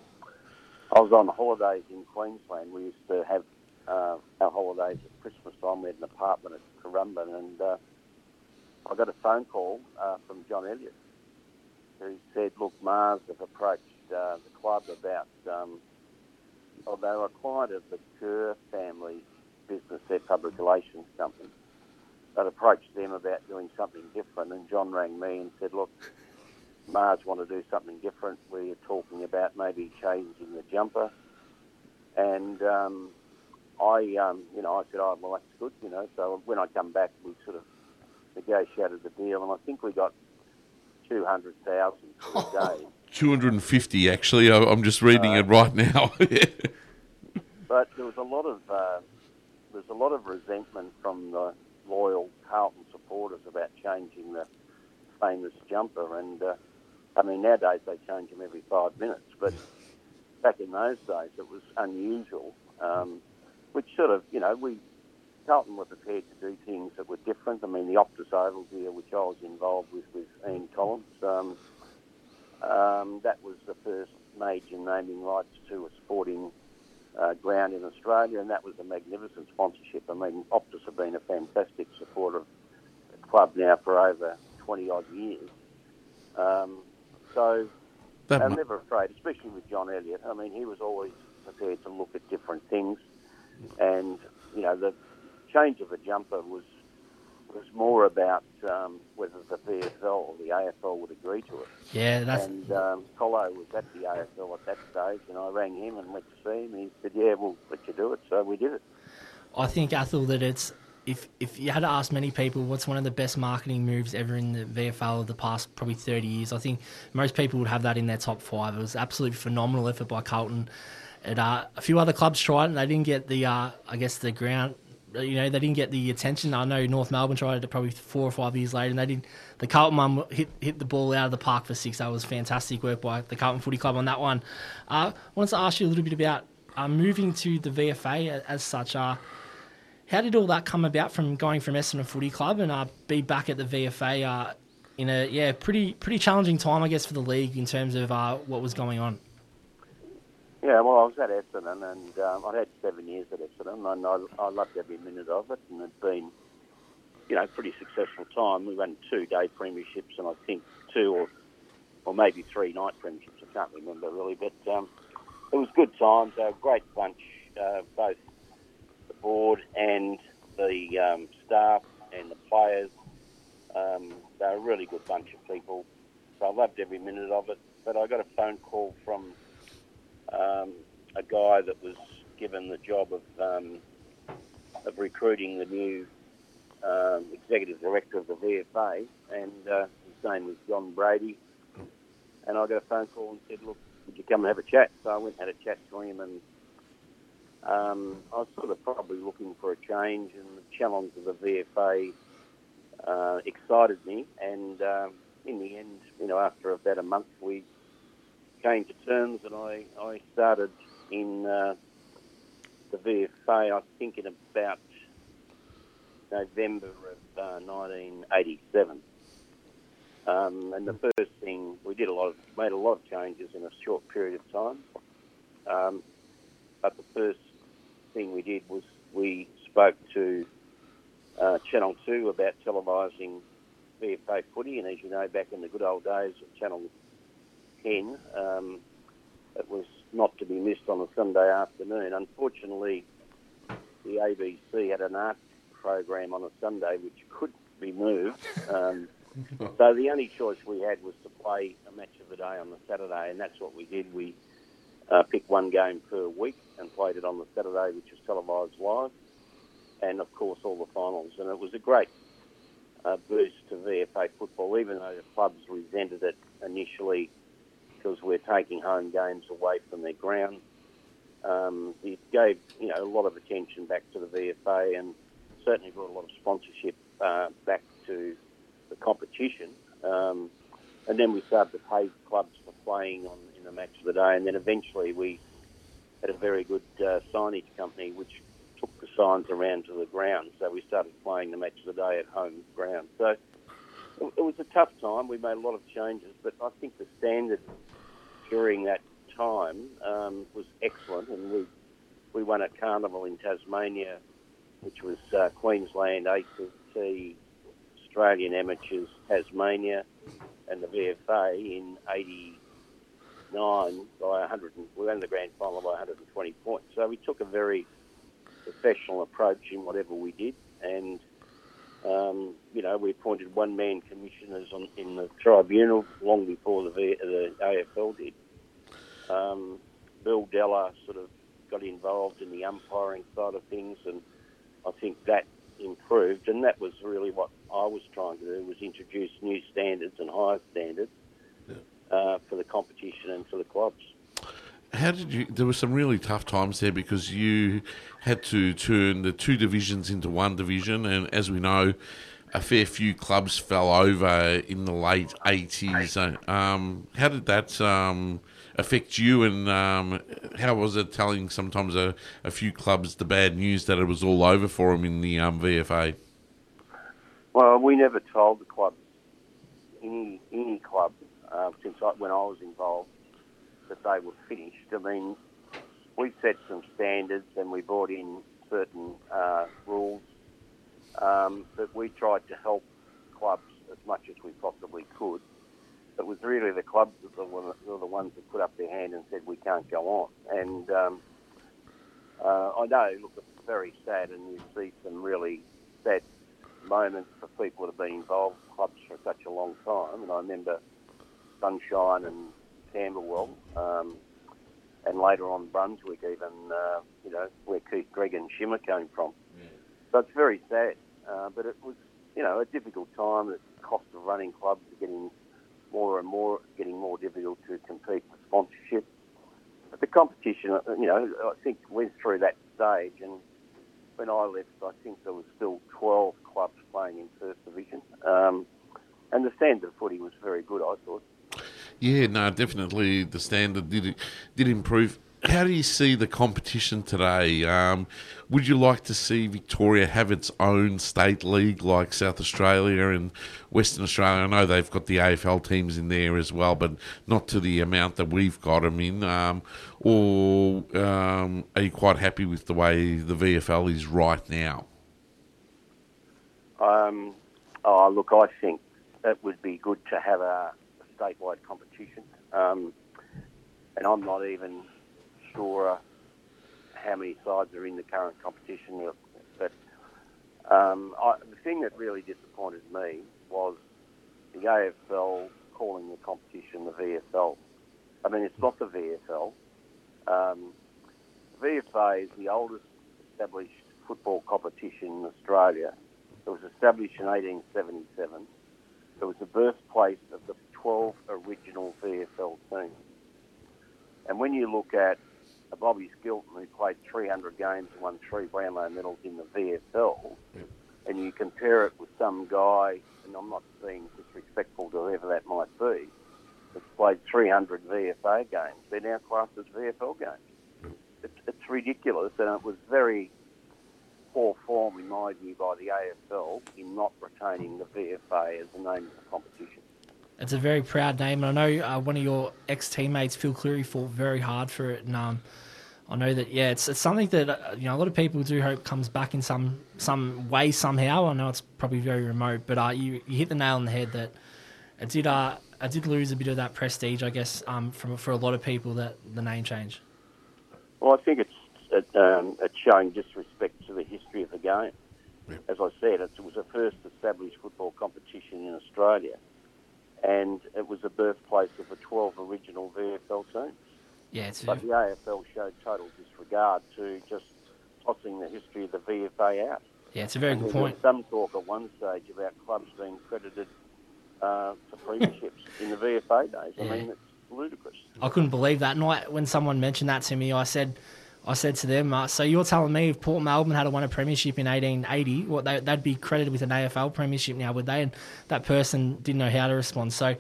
Speaker 10: I was on holidays in Queensland. We used to have uh, our holidays at Christmas time. We had an apartment at Currumbin, and uh, I got a phone call uh, from John Elliott, who said, "Look, Mars have approached uh, the club about. Um, oh, they were a client of the Kerr family business, their public relations company. They'd approached them about doing something different, and John rang me and said, "Look." Mars want to do something different. We are talking about maybe changing the jumper, and um, I, um, you know, I said, "Oh, well, that's good," you know. So when I come back, we sort of negotiated the deal, and I think we got two hundred thousand for a day.
Speaker 2: 250 actually. I, I'm just reading it right now.
Speaker 10: But there was a lot of uh, there's a lot of resentment from the loyal Carlton supporters about changing the famous jumper, and uh, I mean nowadays they change them every five minutes, but back in those days it was unusual, um, which sort of you know we Carlton were prepared to do things that were different. I mean the Optus Oval deal, which I was involved with with Ian Collins. Um, um, that was the first major naming rights to a sporting uh, ground in Australia, and that was a magnificent sponsorship. I mean, Optus have been a fantastic supporter of the club now for over 20 odd years. Um, so
Speaker 2: That
Speaker 10: I'm
Speaker 2: mu-
Speaker 10: never afraid, especially with John Elliott. I mean, he was always prepared to look at different things, and you know, the change of a jumper was was more about um, whether the VFL or the AFL would agree to it.
Speaker 1: Yeah, that's
Speaker 10: And um, Colo was at the AFL at that stage, and I rang him and went to see him, and he said, "Yeah, we'll let you do it." So we did it.
Speaker 1: I think Athol that it's if if you had to ask many people what's one of the best marketing moves ever in the VFL of the past probably 30 years, I think most people would have that in their top five. It was absolutely phenomenal effort by Carlton. And, uh, a few other clubs tried and they didn't get the uh, I guess the ground you know they didn't get the attention. I know North Melbourne tried it probably four or five years later, and they did. The Carlton mum hit hit the ball out of the park for six. That was fantastic work by the Carlton Footy Club on that one. Uh, I wanted to ask you a little bit about uh, moving to the VFA a- as such. Uh, how did all that come about from going from Essendon Footy Club and uh, be back at the VFA uh, in a yeah pretty pretty challenging time I guess for the league in terms of uh, what was going on.
Speaker 10: Yeah, well, I was at Essendon, and um, I'd had seven years at Essendon, and I, I loved every minute of it, and it'd been, you know, pretty successful time. We won two day premierships, and I think two or, or maybe three night premierships. I can't remember really, but um, it was good times. A great bunch, uh, both board and the um, staff and the players. Um, they're a really good bunch of people, so I loved every minute of it. But I got a phone call from um, a guy that was given the job of um, of recruiting the new um, executive director of the VFA, and uh, his name was John Brady. And I got a phone call and said, "Look, would you come and have a chat?" So I went and had a chat to him, and um, I was sort of probably looking for a change, and the challenge of the VFA uh, excited me. And um, in the end, you know, after about a month, we came to terms, and I, I started in uh, the VFA, I think in about November of uh, 1987. Um, and the first thing we did a lot of made a lot of changes in a short period of time. Um, but the first thing we did was we spoke to uh, Channel Two about televising VFA footy, and as you know, back in the good old days of Channel 10, um, it was not to be missed on a Sunday afternoon. Unfortunately, the ABC had an art program on a Sunday which could be moved. Um, so the only choice we had was to play a match of the day on the Saturday, and that's what we did. We uh, picked one game per week and played it on the Saturday, which was televised live, and of course all the finals. And it was a great uh, boost to VFA football, even though the clubs resented it initially because we're taking home games away from their ground. Um, it gave you know a lot of attention back to the VFA and certainly brought a lot of sponsorship uh, back to the competition. Um, and then we started to pay clubs for playing on in the match of the day, and then eventually we had a very good uh, signage company which took the signs around to the ground. So we started playing the match of the day at home ground. So it, it was a tough time. We made a lot of changes, but I think the standard during that time um, was excellent, and we we won a carnival in Tasmania, which was uh, Queensland ACT, Australian Amateurs Tasmania, and the VFA in '89 by 100. We won the grand final by 120 points. So we took a very professional approach in whatever we did, and um, you know we appointed one-man commissioners on, in the tribunal long before the, v, the AFL did. Um, Bill Della sort of got involved in the umpiring side of things, and I think that improved. And that was really what I was trying to do: was introduce new standards and higher standards uh, for the competition and for the clubs.
Speaker 2: How did you? There were some really tough times there because you had to turn the two divisions into one division, and as we know, a fair few clubs fell over in the late eighties. Um, how did that um, affect you, and um, how was it telling sometimes a, a, few clubs the bad news that it was all over for them in the um, VFA?
Speaker 10: Well, we never told the clubs any any club uh, since I, when I was involved that they were finished. I mean, we set some standards and we brought in certain uh, rules um, that we tried to help clubs as much as we possibly could. It was really the clubs that were, were the ones that put up their hand and said we can't go on. And um, uh, I know, look, it's very sad, and you see some really sad moments for people that have been involved in clubs for such a long time. And I remember Sunshine and Camberwell, um, and later on Brunswick, even uh, you know where Keith Greig and Shimmer came from. Yeah. So it's very sad, uh, but it was you know a difficult time. The cost of running clubs are getting more and more getting more difficult to compete for sponsorship. But the competition, uh, you know, I think went through that stage, and when I left, I think there was still 12 clubs playing in First Division, um, and the standard of footy was very good. I thought.
Speaker 2: Yeah, no, definitely the standard did did improve. How do you see the competition today? Um, would you like to see Victoria have its own state league like South Australia and Western Australia? I know they've got the AFL teams in there as well, but not to the amount that we've got them in. Um, or um, are you quite happy with the way the VFL is right now?
Speaker 10: Um, oh, look, I think it would be good to have a statewide competition. Um, and I'm not even sure how many sides are in the current competition. But um, I, the thing that really disappointed me was the AFL calling the competition the VFL. I mean, it's not the VFL. Um, VFA is the oldest established football competition in Australia. It was established in 1877. It was the birthplace of the 12 original VFL teams. And when you look at Bobby Skilton who played 300 games and won three Brownlow medals in the VFL, and you compare it with some guy, and I'm not being disrespectful to whoever that might be, that's played 300 VFA games. They're now classed as VFL games. It's, it's ridiculous, and it was very poor form, in my view, by the AFL in not retaining the VFA as the name of the competition.
Speaker 1: It's a very proud name, and I know uh, one of your ex teammates, Phil Cleary, fought very hard for it, and um, I know that yeah, it's, it's something that uh, you know a lot of people do hope comes back in some some way somehow. I know it's probably very remote, but uh, you you hit the nail on the head that it did uh I did lose a bit of that prestige, I guess, um, from for a lot of people that the name change.
Speaker 10: Well, I think it's it, um, it's showing disrespect to the history of the game. As I said, it was the first established football competition in Australia, and it was the birthplace of the 12 original VFL teams.
Speaker 1: Yeah, it's
Speaker 10: But the AFL showed total disregard to just tossing the history of the VFA out.
Speaker 1: Yeah, it's a very
Speaker 10: And
Speaker 1: good point.
Speaker 10: Some talk at one stage about clubs being credited uh, for premierships in the VFA days. I
Speaker 1: Yeah.
Speaker 10: mean, it's ludicrous.
Speaker 1: I couldn't believe that. And I, when someone mentioned that to me, I said, I said to them, uh, "So you're telling me if Port Melbourne had won a premiership in 1880, what they, they'd be credited with an AFL premiership now, would they?" And that person didn't know how to respond. So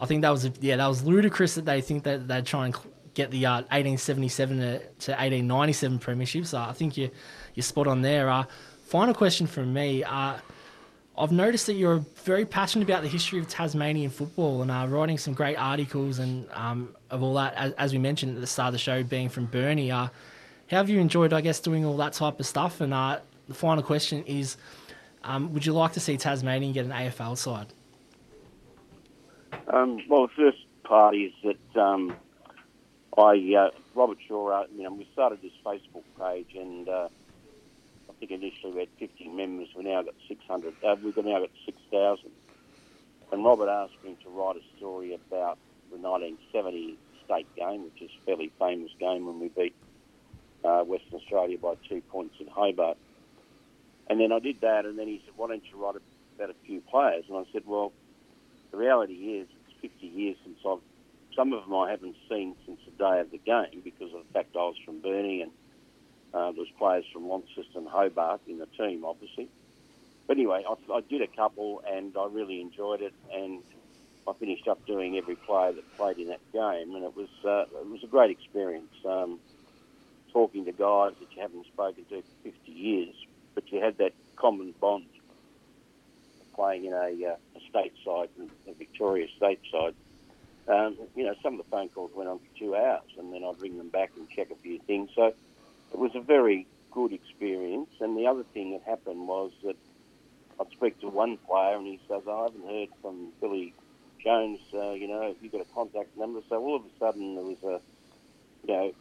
Speaker 1: I think that was yeah, that was ludicrous that they think that they'd try and get the uh, 1877 to, to 1897 premiership. So I think you you're spot on there. Uh, final question from me. Uh, I've noticed that you're very passionate about the history of Tasmanian football and uh, writing some great articles and um, of all that. As, as we mentioned at the start of the show, being from Burnie, uh, how have you enjoyed, I guess, doing all that type of stuff? And uh, the final question is, um, would you like to see Tasmania get an AFL side?
Speaker 10: Um, well, the first part is that um, I, uh, Robert Shaw, you know, we started this Facebook page, and uh, I think initially we had 50 members. We now got 600. Uh, we've now got 6,000. And Robert asked me to write a story about the 1970 state game, which is a fairly famous game when we beat uh, Western Australia by two points in Hobart. And then I did that, and then he said, "Why don't you write about a few players?" And I said, "Well." the reality is it's 50 years since I've, some of them I haven't seen since the day of the game because of the fact I was from Burnie and uh, there was players from Launceston and Hobart in the team, obviously. But anyway, I, I did a couple and I really enjoyed it and I finished up doing every player that played in that game and it was, uh, it was a great experience. Um, talking to guys that you haven't spoken to for 50 years, but you had that common bond playing in a, uh, a state side, a Victoria state side. Um, you know, some of the phone calls went on for two hours, and then I'd ring them back and check a few things. So it was a very good experience. And the other thing that happened was that I'd speak to one player, and he says, "I haven't heard from Billy Jones. Uh, you know, have you got a contact number?" So all of a sudden there was a, you know,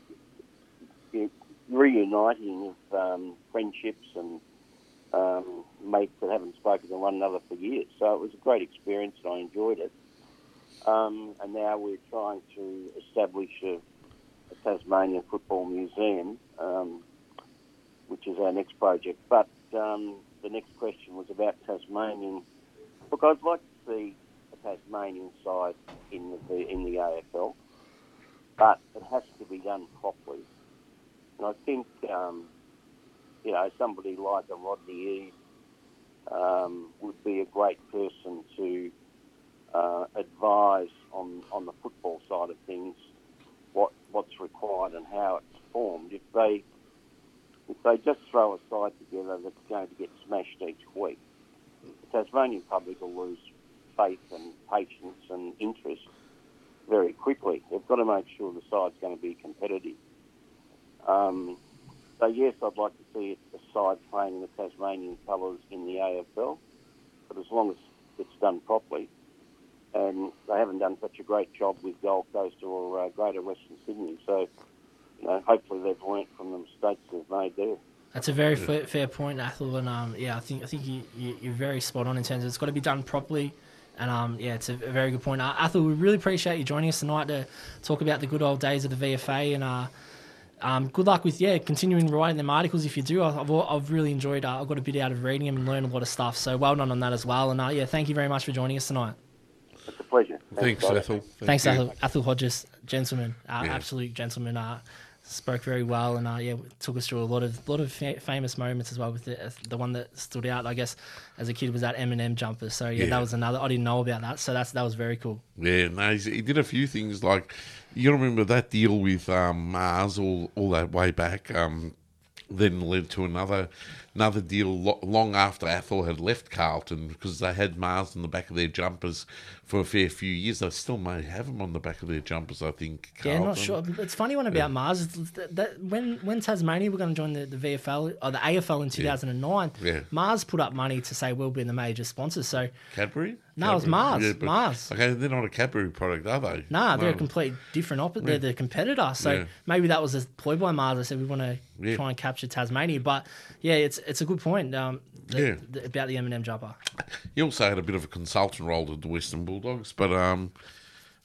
Speaker 10: reuniting of um, friendships and um, mates that haven't spoken to one another for years. So it was a great experience and I enjoyed it. Um, and now we're trying to establish a, a Tasmanian Football Museum, um, which is our next project. But um, the next question was about Tasmanian. Look, I'd like to see a Tasmanian side in the in the AFL, but it has to be done properly. And I think um, you know, somebody like a Rodney Eade um, would be a great person to uh, advise on, on the football side of things, what what's required and how it's formed. If they if they just throw a side together that's going to get smashed each week, the Tasmanian public will lose faith and patience and interest very quickly. They've got to make sure the side's going to be competitive. Um, so yes, I'd like to see a side playing in the Tasmanian colours in the AFL, but as long as it's done properly, and they haven't done such a great job with Gold Coast or uh, Greater Western Sydney, so you know, hopefully they've learnt from the mistakes they've made there.
Speaker 1: That's a very fair, fair point, Athol, and um, yeah, I think I think you, you you're very spot on in terms of it's got to be done properly, and um, yeah, it's a, a very good point. Uh, Athol, we really appreciate you joining us tonight to talk about the good old days of the VFA, and uh, um, good luck with yeah continuing writing them articles if you do. I- I've I've really enjoyed. Uh, I got a bit out of reading them and learned a lot of stuff. So well done on that as well, and uh, yeah, thank you very much for joining us tonight.
Speaker 10: It's a pleasure.
Speaker 2: Thanks,
Speaker 10: guys.
Speaker 2: Athol. Thank
Speaker 1: Thanks,
Speaker 2: Athol.
Speaker 1: Athol, Athol Hodgetts, gentleman, uh,
Speaker 2: Yeah.
Speaker 1: absolute gentleman. Spoke very well, and uh, yeah, took us through a lot of lot of fa- famous moments as well. With the, the one that stood out, I guess, as a kid was that Eminem jumper. So yeah,
Speaker 2: Yeah.
Speaker 1: that was another. I didn't know about that, so that's that was very cool.
Speaker 2: Yeah, no, he's, he did a few things like you remember that deal with um, Mars all all that way back. Um, then led to another another deal lo- long after Athol had left Carlton because they had Mars on the back of their jumpers for a fair few years. They still may have them on the back of their jumpers, I think.
Speaker 1: Yeah, not sure. It's funny one about Mars. That, that when when Tasmania were going to join the, the VFL or the AFL in 2009,
Speaker 2: Yeah.
Speaker 1: Mars put up money to say we'll be in the major sponsors. So
Speaker 2: Cadbury?
Speaker 1: No, it was
Speaker 2: Cadbury.
Speaker 1: Mars,
Speaker 2: but-
Speaker 1: Mars.
Speaker 2: Okay, they're not a Cadbury product, are they?
Speaker 1: Nah, they're a
Speaker 2: No.
Speaker 1: complete different opposite. They're the competitor. So
Speaker 2: Yeah.
Speaker 1: maybe that was a ploy by Mars. I said we want to
Speaker 2: Yeah.
Speaker 1: try and capture Tasmania. But yeah, it's it's a good point um, the-
Speaker 2: Yeah.
Speaker 1: the- about the Eminem jumper.
Speaker 2: He also had a bit of a consultant role to the Western Bulldogs, but um,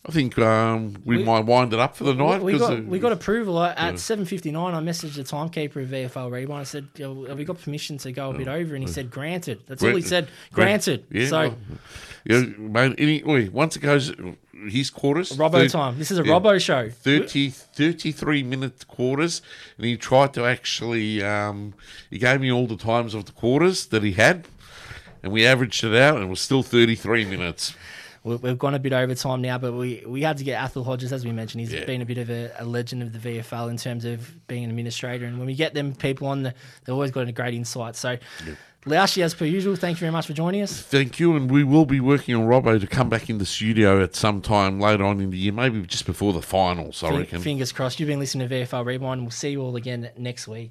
Speaker 2: I think um, we,
Speaker 1: We-
Speaker 2: might wind it up for the night.
Speaker 1: we got
Speaker 2: uh,
Speaker 1: we got approval at
Speaker 2: Yeah.
Speaker 1: seven fifty nine. I messaged the timekeeper of VFL Rewind. I said, "Have we got permission to go a bit over?" And he said, "Granted." That's all he said.
Speaker 2: grant-
Speaker 1: Granted.
Speaker 2: Yeah,
Speaker 1: so
Speaker 2: well, yeah, mate. Any, wait, once it goes, his quarters.
Speaker 1: Robbo
Speaker 2: thir-
Speaker 1: time. This is a Robbo show.
Speaker 2: 30, 33 minute quarters, and he tried to actually. Um, he gave me all the times of the quarters that he had, and we averaged it out, and it was still thirty three minutes.
Speaker 1: We- We've gone a bit over time now, but we, we had to get Athol Hodgetts, as we mentioned. He's
Speaker 2: Yeah.
Speaker 1: been a bit of a, a legend of the VFL in terms of being an administrator. And when we get them people on, the, they've always got a great insight. So, Laushi, as per usual, thank you very much for joining us.
Speaker 2: Thank you, and we will be working on Robbo to come back in the studio at some time later on in the year, maybe just before the finals. I
Speaker 1: Fin-
Speaker 2: reckon.
Speaker 1: Fingers crossed. You've been listening to VFL Rewind, and we'll see you all again next week.